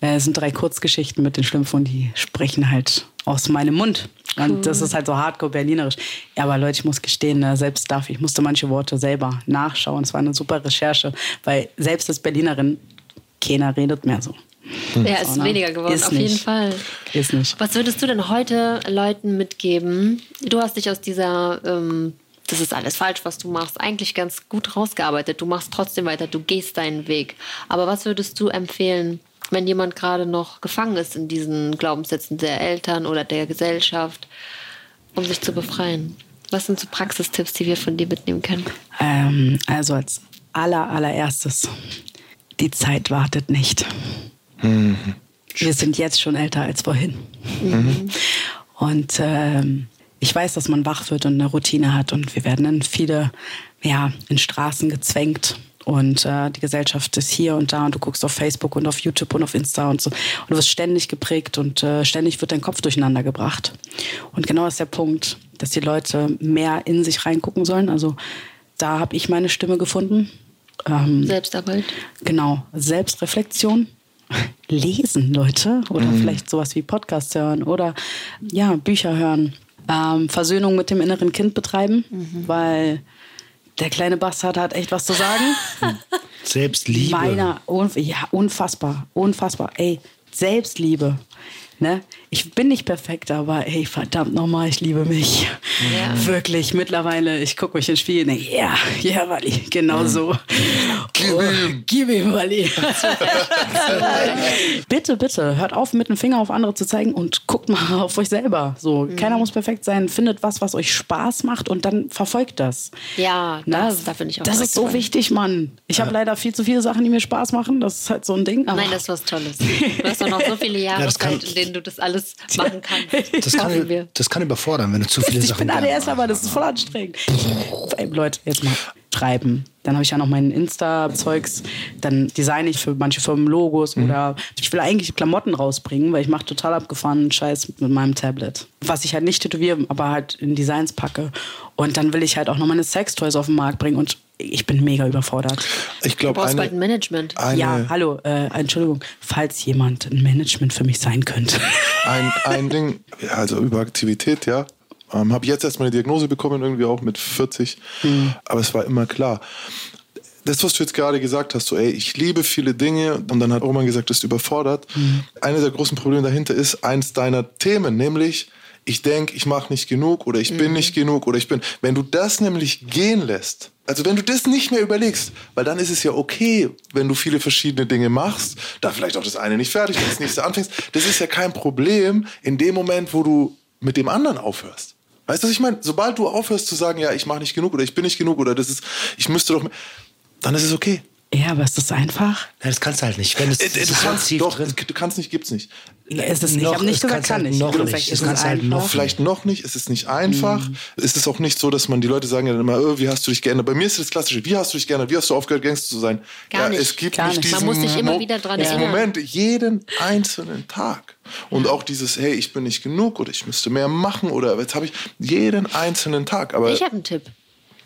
äh, es sind drei Kurzgeschichten mit den Schlümpfen und die sprechen halt aus meinem Mund. Und das ist halt so hardcore berlinerisch. Ja, aber Leute, ich muss gestehen, ne, selbst dafür, ich musste manche Worte selber nachschauen. Es war eine super Recherche, weil selbst als Berlinerin, keiner redet mehr so. Ja, ist ne? weniger geworden, Ist auf jeden nicht. Fall. Ist nicht. Was würdest du denn heute Leuten mitgeben? Du hast dich aus dieser, ähm, das ist alles falsch, was du machst, eigentlich ganz gut rausgearbeitet. Du machst trotzdem weiter, du gehst deinen Weg. Aber was würdest du empfehlen, wenn jemand gerade noch gefangen ist in diesen Glaubenssätzen der Eltern oder der Gesellschaft, um sich zu befreien? Was sind so Praxistipps, die wir von dir mitnehmen können? Ähm, also als aller, allererstes, die Zeit wartet nicht. Wir sind jetzt schon älter als vorhin. Und ähm, ich weiß, dass man wach wird und eine Routine hat und wir werden in viele, ja, in Straßen gezwängt. Und äh, die Gesellschaft ist hier und da und du guckst auf Facebook und auf YouTube und auf Insta und so. Und du wirst ständig geprägt und äh, ständig wird dein Kopf durcheinander gebracht. Und genau ist der Punkt, dass die Leute mehr in sich reingucken sollen. Also da habe ich meine Stimme gefunden. Ähm, Selbstarbeit? Genau, Selbstreflexion. Lesen, Leute. Oder vielleicht sowas wie Podcasts hören oder ja, Bücher hören. Ähm, Versöhnung mit dem inneren Kind betreiben, weil der kleine Bastard hat echt was zu sagen. Selbstliebe. Meiner, unf ja, unfassbar, unfassbar. Ey, Selbstliebe. Ne? Ich bin nicht perfekt, aber ey, verdammt nochmal, ich liebe mich. Ja. Wirklich, mittlerweile, ich gucke mich ins Spiel und denke, ja, ja, Wally, genau so. Gib ihm. Gib ihm, Wally. bitte, bitte, hört auf, mit dem Finger auf andere zu zeigen und guckt mal auf euch selber. So, keiner muss perfekt sein, findet was, was euch Spaß macht und dann verfolgt das. Ja, Na, das, da bin ich auch Das ist so wichtig, Mann. Ich habe leider viel zu viele Sachen, die mir Spaß machen. Das ist halt so ein Ding. Aber Nein, das ist was Tolles. Du hast doch noch so viele Jahre kann- Zeit, in denen du das alles machen kannst. Das kann, das kann überfordern, wenn du zu viele ich Sachen bin gerne ADS, aber das ist voll anstrengend. Leute, jetzt mal schreiben. Dann habe ich ja noch mein Insta-Zeugs. Dann designe ich für manche Firmen Logos oder ich will eigentlich Klamotten rausbringen, weil ich mache total abgefahrenen Scheiß mit meinem Tablet. Was ich halt nicht tätowiere, aber halt in Designs packe. Und dann will ich halt auch noch meine Sextoys auf den Markt bringen und ich bin mega überfordert. Ich Du glaube, brauchst bald ein eine, Management. eine, ja, hallo, äh, Entschuldigung, falls jemand ein Management für mich sein könnte. ein, ein Ding, also Überaktivität, ja. Ähm, habe jetzt erst meine Diagnose bekommen, irgendwie auch mit 40. Aber es war immer klar. Das, was du jetzt gerade gesagt hast, so, ey, ich liebe viele Dinge und dann hat Roman gesagt, du bist überfordert. Eine der großen Probleme dahinter ist eins deiner Themen, nämlich ich denke, ich mache nicht genug oder ich bin nicht genug oder ich bin. Wenn du das nämlich gehen lässt, Also wenn du das nicht mehr überlegst, weil dann ist es ja okay, wenn du viele verschiedene Dinge machst, da vielleicht auch das eine nicht fertig das nächste anfängst. Das ist ja kein Problem in dem Moment, wo du mit dem anderen aufhörst. Weißt du, was ich meine? Sobald du aufhörst zu sagen, ja, ich mache nicht genug oder ich bin nicht genug oder das ist, ich müsste doch, mehr, dann ist es okay. Ja, aber ist das einfach? Nein, das kannst du halt nicht. Wenn es Äh, Du so kannst, ganz tief doch, drin du kannst nicht, gibt's nicht. Ist es nicht. Noch- ich habe nicht es gesagt, kann halt nicht. noch Du nicht. Es ist kann's halt noch? Vielleicht noch nicht, es ist nicht einfach. Es ist auch nicht so, dass man die Leute sagen ja dann immer, oh, wie hast du dich geändert? Bei mir ist das Klassische, wie hast du dich geändert? Wie hast du aufgehört, Gangster zu sein? Gar ja, nicht, es gibt gar nicht nicht. diesen Man muss sich immer wieder dran erinnern. Moment, jeden einzelnen Tag. Und auch dieses, hey, ich bin nicht genug oder ich müsste mehr machen oder jetzt habe ich jeden einzelnen Tag. Aber Ich habe einen Tipp,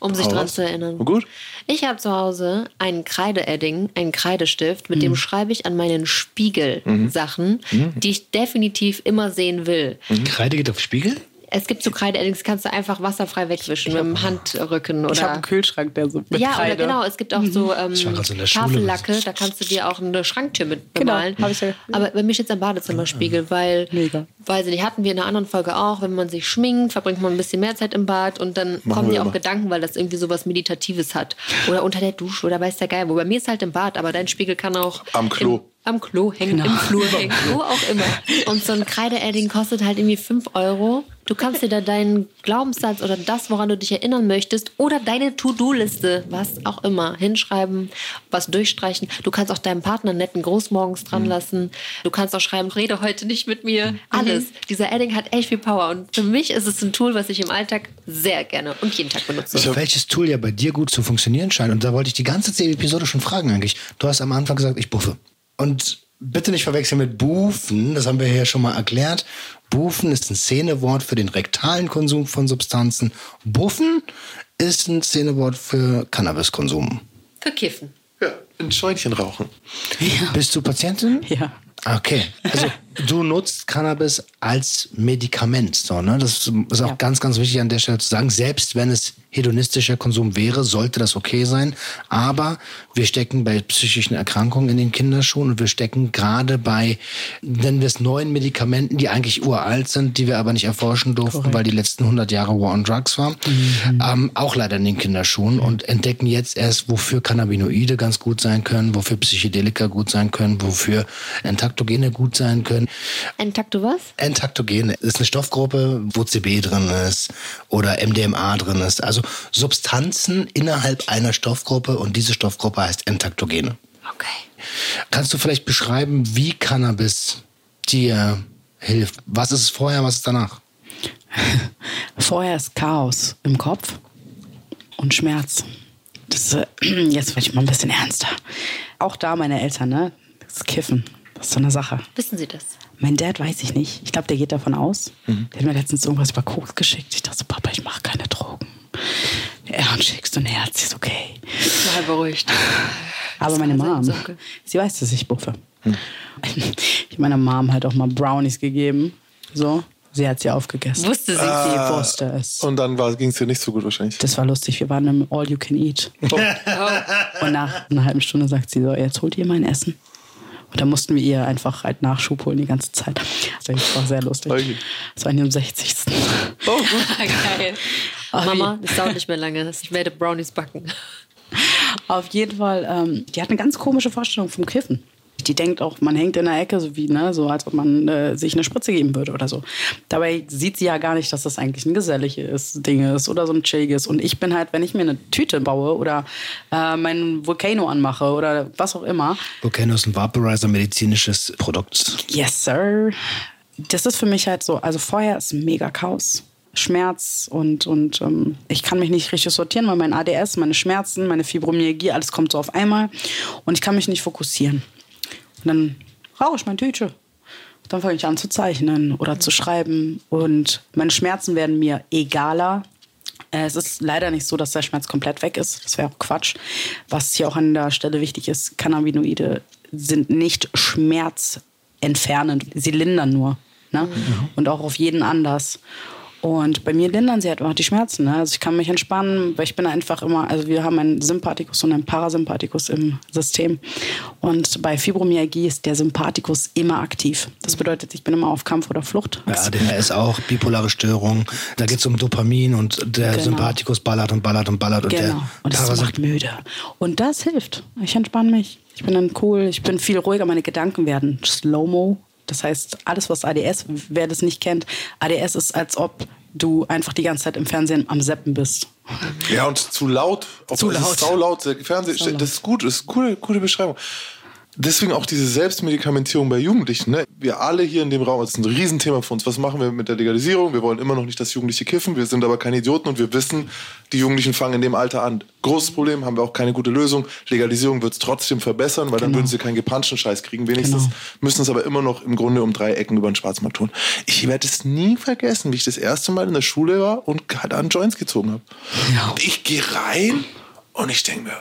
um sich dran zu erinnern. Gut. Ich habe zu Hause einen Kreide-Edding, einen Kreidestift, mit Mhm. dem schreibe ich an meinen Spiegel Sachen, die ich definitiv immer sehen will. Kreide geht auf Spiegel? Es gibt so Kreide-Eddings, kannst du einfach wasserfrei wegwischen mit dem Handrücken Ich habe oder. einen Kühlschrank, der so mit ja, oder Kreide. genau, es gibt auch so ähm, der Schule, Tafellacke, da kannst du dir auch eine Schranktür mit Genau, bemalen. ich ja- Aber bei mir steht es am Badezimmerspiegel, weil, Mega. weiß ich nicht, hatten wir in einer anderen Folge auch, wenn man sich schminkt, verbringt man ein bisschen mehr Zeit im Bad und dann kommen wir dir auch immer. Gedanken, weil das irgendwie so was Meditatives hat. Oder unter der Dusche oder weiß der Geil. Wo bei mir ist halt im Bad, aber dein Spiegel kann auch Am Klo. Im, am Klo hängen, Genau. im Flur hängen, wo auch immer. Und so ein Kreide-Edding kostet halt irgendwie 5 Euro. Du kannst dir da deinen Glaubenssatz oder das, woran du dich erinnern möchtest, oder deine To-Do-Liste, was auch immer, hinschreiben, was durchstreichen. Du kannst auch deinem Partner einen netten Gruß morgens Mhm. dran lassen. Du kannst auch schreiben, rede heute nicht mit mir. Alles. Dieser Edding hat echt viel Power. Und für mich ist es ein Tool, was ich im Alltag sehr gerne und jeden Tag benutze. Welches Tool ja bei dir gut zu funktionieren scheint. Und da wollte ich die ganze Episode schon fragen eigentlich. Du hast am Anfang gesagt, ich buffe. Und bitte nicht verwechseln mit Bufen, das haben wir hier schon mal erklärt. Bufen ist ein Szenewort für den rektalen Konsum von Substanzen. Buffen ist ein Szenewort für Cannabiskonsum. Für Kiffen. Ja, ein Schweinchen rauchen. Bist du Patientin? Ja. Okay, also du nutzt Cannabis als Medikament, so, ne? Das ist auch ganz, ganz wichtig an der Stelle zu sagen. Selbst wenn es hedonistischer Konsum wäre, sollte das okay sein. Aber wir stecken bei psychischen Erkrankungen in den Kinderschuhen und wir stecken gerade bei, nennen wir es neuen Medikamenten, die eigentlich uralt sind, die wir aber nicht erforschen durften, weil die letzten 100 Jahre War on Drugs waren. Ähm, auch leider in den Kinderschuhen und entdecken jetzt erst, wofür Cannabinoide ganz gut sein können, wofür Psychedelika gut sein können, wofür Entaktogene gut sein können. Entakto was? Entaktogene ist eine Stoffgruppe, wo CB drin ist oder MDMA drin ist. Also Substanzen innerhalb einer Stoffgruppe und diese Stoffgruppe heißt Entaktogene. Okay. Kannst du vielleicht beschreiben, wie Cannabis dir hilft? Was ist es vorher, was ist danach? Vorher ist Chaos im Kopf und Schmerz. Das, äh, jetzt werde ich mal ein bisschen ernster. Auch da meine Eltern, ne? Das Kiffen. Das ist so eine Sache. Wissen Sie das? Mein Dad weiß ich nicht. Ich glaube, der geht davon aus. Der hat mir letztens irgendwas über Koks geschickt. Ich dachte so, Papa, ich mache keine Drogen. Ja, und schickst du ein Herz, ist okay. Mal beruhigt. Aber meine Mom, sie weiß, dass ich buffe. Ich habe meiner Mom halt auch mal Brownies gegeben. So, sie hat sie aufgegessen. Wusste sie. Sie wusste es. Und dann ging es dir nicht so gut wahrscheinlich. Das war lustig. Wir waren im All You Can Eat. Und nach einer halben Stunde sagt sie so, jetzt holt ihr mein Essen. Und da mussten wir ihr einfach halt Nachschub holen die ganze Zeit. Das war sehr lustig. Okay. Das war in dem 60. Geil. Mama, es dauert nicht mehr lange. Ich werde Brownies backen. Auf jeden Fall, ähm, die hat eine ganz komische Vorstellung vom Kiffen. Die denkt auch, man hängt in der Ecke, so wie, ne, so als ob man äh, sich eine Spritze geben würde oder so. Dabei sieht sie ja gar nicht, dass das eigentlich ein geselliges Ding ist oder so ein chilliges. Und ich bin halt, wenn ich mir eine Tüte baue oder äh, meinen Volcano anmache oder was auch immer, Volcano ist ein Vaporizer, medizinisches Produkt. Yes, sir. Das ist für mich halt so, also vorher ist mega Chaos. Schmerz und, und ähm, ich kann mich nicht richtig sortieren, weil mein ADS, meine Schmerzen, meine Fibromyalgie, alles kommt so auf einmal und ich kann mich nicht fokussieren. Und dann rauche ich mein Tütchen. Dann fange ich an zu zeichnen oder zu schreiben und meine Schmerzen werden mir egaler. Äh, Es ist leider nicht so, dass der Schmerz komplett weg ist. Das wäre auch Quatsch. Was hier auch an der Stelle wichtig ist, Cannabinoide sind nicht schmerzentfernend. Sie lindern nur. Ne? Und auch auf jeden anders. Und bei mir lindern sie halt auch die Schmerzen. Ne? Also ich kann mich entspannen, weil ich bin einfach immer, also wir haben einen Sympathikus und einen Parasympathikus im System. Und bei Fibromyalgie ist der Sympathikus immer aktiv. Das bedeutet, ich bin immer auf Kampf oder Flucht. Ja, ADHS auch, bipolare Störung. Da geht es um Dopamin und der Genau. Sympathikus ballert und ballert und ballert. Und Genau. der Und das Parasymp- macht müde. Und das hilft. Ich entspanne mich. Ich bin dann cool. Ich bin viel ruhiger. Meine Gedanken werden slow-mo. Das heißt, alles, was ADS, wer das nicht kennt, ADS ist, als ob du einfach die ganze Zeit im Fernsehen am Seppen bist. Ja, und zu laut. Ob Zu laut. Sau laut. Der Fernseher, Sau laut. das ist gut, das ist eine coole, coole Beschreibung. Deswegen auch diese Selbstmedikamentierung bei Jugendlichen. Ne? Wir alle hier in dem Raum, das ist ein Riesenthema für uns. Was machen wir mit der Legalisierung? Wir wollen immer noch nicht, dass Jugendliche kiffen. Wir sind aber keine Idioten und wir wissen, die Jugendlichen fangen in dem Alter an. Großes Problem, haben wir auch keine gute Lösung. Legalisierung wird es trotzdem verbessern, weil dann würden sie keinen gepanschten Scheiß kriegen. Wenigstens Genau. müssen es aber immer noch im Grunde um drei Ecken über den Schwarzmarkt tun. Ich werde es nie vergessen, wie ich das erste Mal in der Schule war und gerade an Joints gezogen habe. Ich gehe rein und ich denke mir,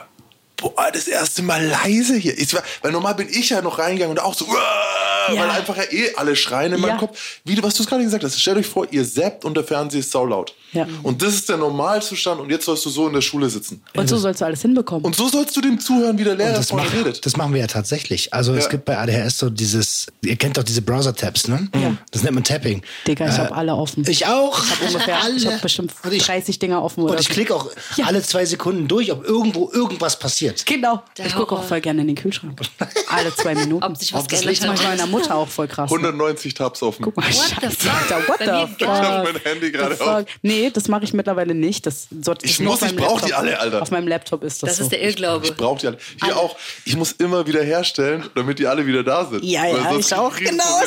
boah, das erste Mal leise hier. Ich weil normal bin ich ja noch reingegangen und auch so, "Uah", Ja. weil einfach ja eh alle schreien in meinem Ja. Kopf. Wie du, was du gerade gesagt hast, stellt euch vor, ihr zappt und der Fernseher ist saulaut. Ja. Und das ist der Normalzustand und jetzt sollst du so in der Schule sitzen. Und so sollst du alles hinbekommen. Und so sollst du dem zuhören, wie der Lehrer das, machen, redet. das machen wir ja tatsächlich. Also es Ja. gibt bei ADHS so dieses, ihr kennt doch diese Browser-Tabs, ne? Das nennt man Tapping. Digga, ich Äh, habe alle offen. Ich auch. Ich habe ungefähr, ich habe bestimmt Und ich, 30 Dinger offen. Oder und ich klicke auch alle zwei Sekunden durch, ob irgendwo irgendwas passiert. Genau. Der ich gucke auch voll gerne in den Kühlschrank. Alle zwei Minuten. Ob sich was Ob das geändert Licht hat. manchmal meiner Mutter auch voll krass. 190 Tabs offen. Guck mal, What the fuck? What the fuck? Ich hab mein Handy gerade auf. Nee, das mache ich mittlerweile nicht. Das, so, Ich muss, ich meinem brauch die alle, Alter. Auf meinem Laptop ist das, Das so. ist der Irrglaube. Ich brauche die alle. Hier auch. Ich muss immer wieder herstellen, damit die alle wieder da sind. Ja, ja, ich auch. ich Genau.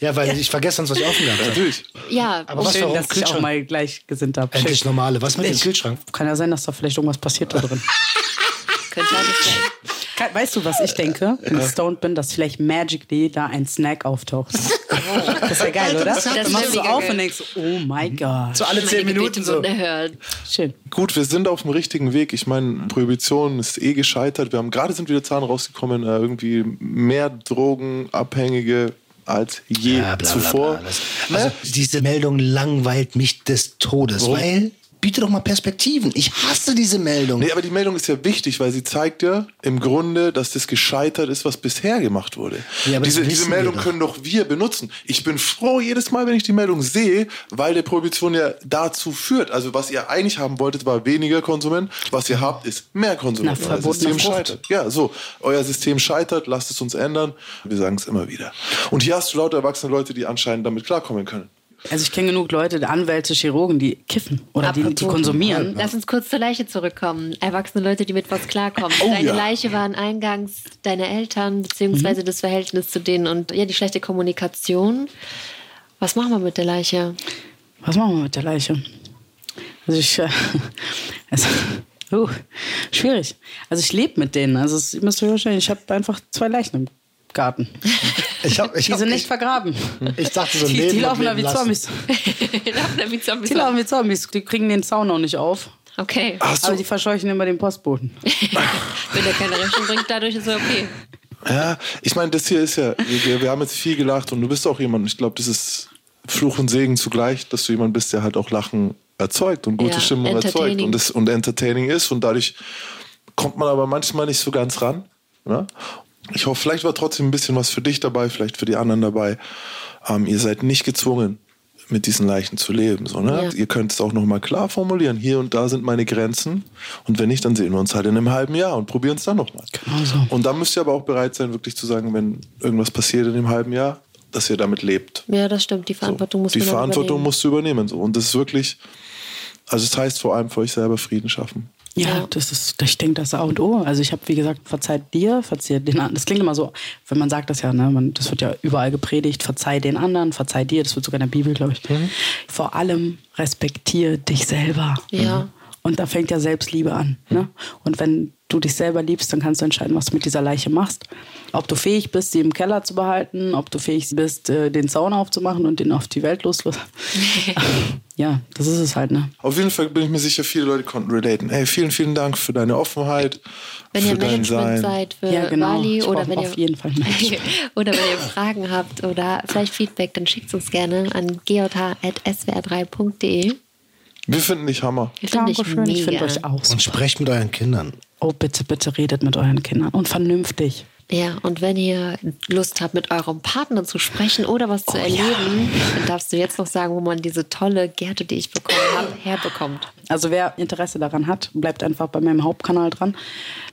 Ja, weil ich vergesse sonst, was ich offen habe. Natürlich. Ja, Aber was Schön, warum dass ich auch Kühlschrank? mal gleich gesinnt habe. Endlich normale. Was mit dem Kühlschrank? Kann ja sein, dass da vielleicht irgendwas passiert da drin. könnte alles sein. Weißt du, was ich denke, wenn ich stoned bin, dass vielleicht magically da ein Snack auftaucht? Das wäre geil, oder? Das wär machst du auf geil. und denkst, oh mein Gott. So alle zehn Minuten so. Schön. Gut, wir sind auf dem richtigen Weg. Ich meine, Prohibition ist eh gescheitert. Wir haben gerade sind wieder Zahlen rausgekommen, äh, irgendwie mehr Drogenabhängige als je Ja, bla, bla, zuvor. bla, das- Also diese Meldung langweilt mich des Todes, Warum? weil biete doch mal Perspektiven. Ich hasse diese Meldung. Nee, aber die Meldung ist ja wichtig, weil sie zeigt ja im Grunde, dass das gescheitert ist, was bisher gemacht wurde. Ja, diese, diese Meldung doch. können doch wir benutzen. Ich bin froh jedes Mal, wenn ich die Meldung sehe, weil die Prohibition ja dazu führt. Also was ihr eigentlich haben wolltet, war weniger Konsument. Was ihr habt, ist mehr Konsument. Na, Euer System scheitert. Ja, so. Euer System scheitert, lasst es uns ändern. Wir sagen es immer wieder. Und hier hast du lauter erwachsene Leute, die anscheinend damit klarkommen können. Also ich kenne genug Leute, Anwälte, Chirurgen, die kiffen oder die, die konsumieren. Lass uns kurz zur Leiche zurückkommen. Erwachsene Leute, die mit was klarkommen. Oh, Deine ja. Leiche waren eingangs deine Eltern, beziehungsweise Mhm. das Verhältnis zu denen und ja, die schlechte Kommunikation. Was machen wir mit der Leiche? Was machen wir mit der Leiche? Also ich, äh, also, uh, schwierig. Also ich lebe mit denen. Also es, ihr müsst euch vorstellen, ich habe einfach zwei Leichen im Garten. Ich hab, ich Die hab, sind ich, nicht vergraben. ich dachte so, Die, leben die laufen da wie lassen. Zombies. wie Zombies. Die laufen wie Zombies. Die kriegen den Zaun auch nicht auf. Okay. Hast Aber die verscheuchen immer den Postboten. Wenn er keine Rechnung bringt, dadurch ist er okay. Ja, ich meine, das hier ist ja, wir, wir haben jetzt viel gelacht und du bist auch jemand, ich glaube, das ist Fluch und Segen zugleich, dass du jemand bist, der halt auch Lachen erzeugt und gute Ja, Stimmung erzeugt und, das, und entertaining ist und dadurch kommt man aber manchmal nicht so ganz ran. Ne? Ich hoffe, vielleicht war trotzdem ein bisschen was für dich dabei, vielleicht für die anderen dabei. Ähm, ihr seid nicht gezwungen, mit diesen Leichen zu leben. So, ne? Ja. Ihr könnt es auch nochmal klar formulieren. Hier und da sind meine Grenzen. Und wenn nicht, dann sehen wir uns halt in einem halben Jahr und probieren es dann nochmal. Genau so. Und dann müsst ihr aber auch bereit sein, wirklich zu sagen, wenn irgendwas passiert in dem halben Jahr, dass ihr damit lebt. Ja, das stimmt. Die Verantwortung so. muss Die Verantwortung übernehmen. musst du übernehmen. So. Und das ist wirklich, also es heißt vor allem für euch selber Frieden schaffen. Ja, Ja. das ist, ich denke, das ist A und O. Also ich habe, wie gesagt, verzeiht dir, verzeih den anderen. Das klingt immer so, wenn man sagt das ja, ne? Man, das wird ja überall gepredigt, verzeih den anderen, verzeih dir, das wird sogar in der Bibel, glaube ich. Vor allem respektiere dich selber. Ja. Und da fängt ja Selbstliebe an. Ne? Und wenn du dich selber liebst, dann kannst du entscheiden, was du mit dieser Leiche machst. Ob du fähig bist, sie im Keller zu behalten, ob du fähig bist, äh, den Zaun aufzumachen und den auf die Welt loslassen. ja, das ist es halt, ne? Auf jeden Fall bin ich mir sicher, viele Leute konnten relaten. Hey, vielen, vielen Dank für deine Offenheit. Wenn für ihr dein Management Sein. seid für Ja, genau. Bali oder wenn auf ihr jeden Fall Management. oder wenn ihr Fragen habt oder vielleicht Feedback, dann schickt uns gerne an geota.swr3.de. Wir finden dich Hammer. Wir finden dich Dankeschön, ich finde mega. euch auch. Und sprecht mit euren Kindern. Oh, bitte, bitte redet mit euren Kindern. Und vernünftig. Ja, und wenn ihr Lust habt, mit eurem Partner zu sprechen oder was Oh zu erleben, dann darfst du jetzt noch sagen, wo man diese tolle Gerte, die ich bekommen habe, herbekommt. Also wer Interesse daran hat, bleibt einfach bei meinem Hauptkanal dran.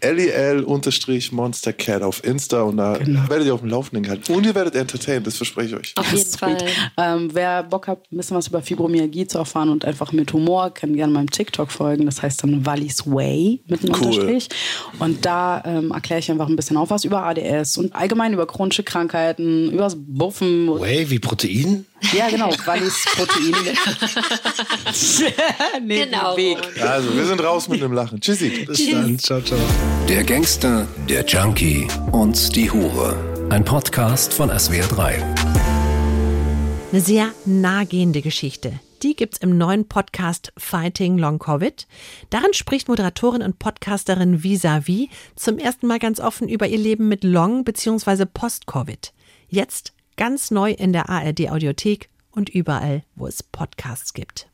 LEL-Monstercat auf Insta und da Genau. werdet ihr auf dem Laufenden gehalten. Und ihr werdet entertained, das verspreche ich euch. Auf jeden. Fall. Ähm, wer Bock hat, ein bisschen was über Fibromyalgie zu erfahren und einfach mit Humor, kann gerne meinem TikTok folgen. Das heißt dann Wallis Way mit einem Cool. Unterstrich. Und da ähm, erkläre ich einfach ein bisschen auf was über ADS und allgemein über chronische Krankheiten, übers Buffen. Whey wie Protein? Ja, genau, Wallis Protein. nee, Genau. Weg. Also, wir sind raus mit dem Lachen. Tschüssi. Bis dann. Ciao, ciao. Der Gangster, der Junkie und die Hure. Ein Podcast von SWR3. Eine sehr nahegehende Geschichte. Die gibt's im neuen Podcast Fighting Long Covid. Darin spricht Moderatorin und Podcasterin Visavi zum ersten Mal ganz offen über ihr Leben mit Long bzw. Post-Covid. Jetzt ganz neu in der ARD Audiothek und überall, wo es Podcasts gibt.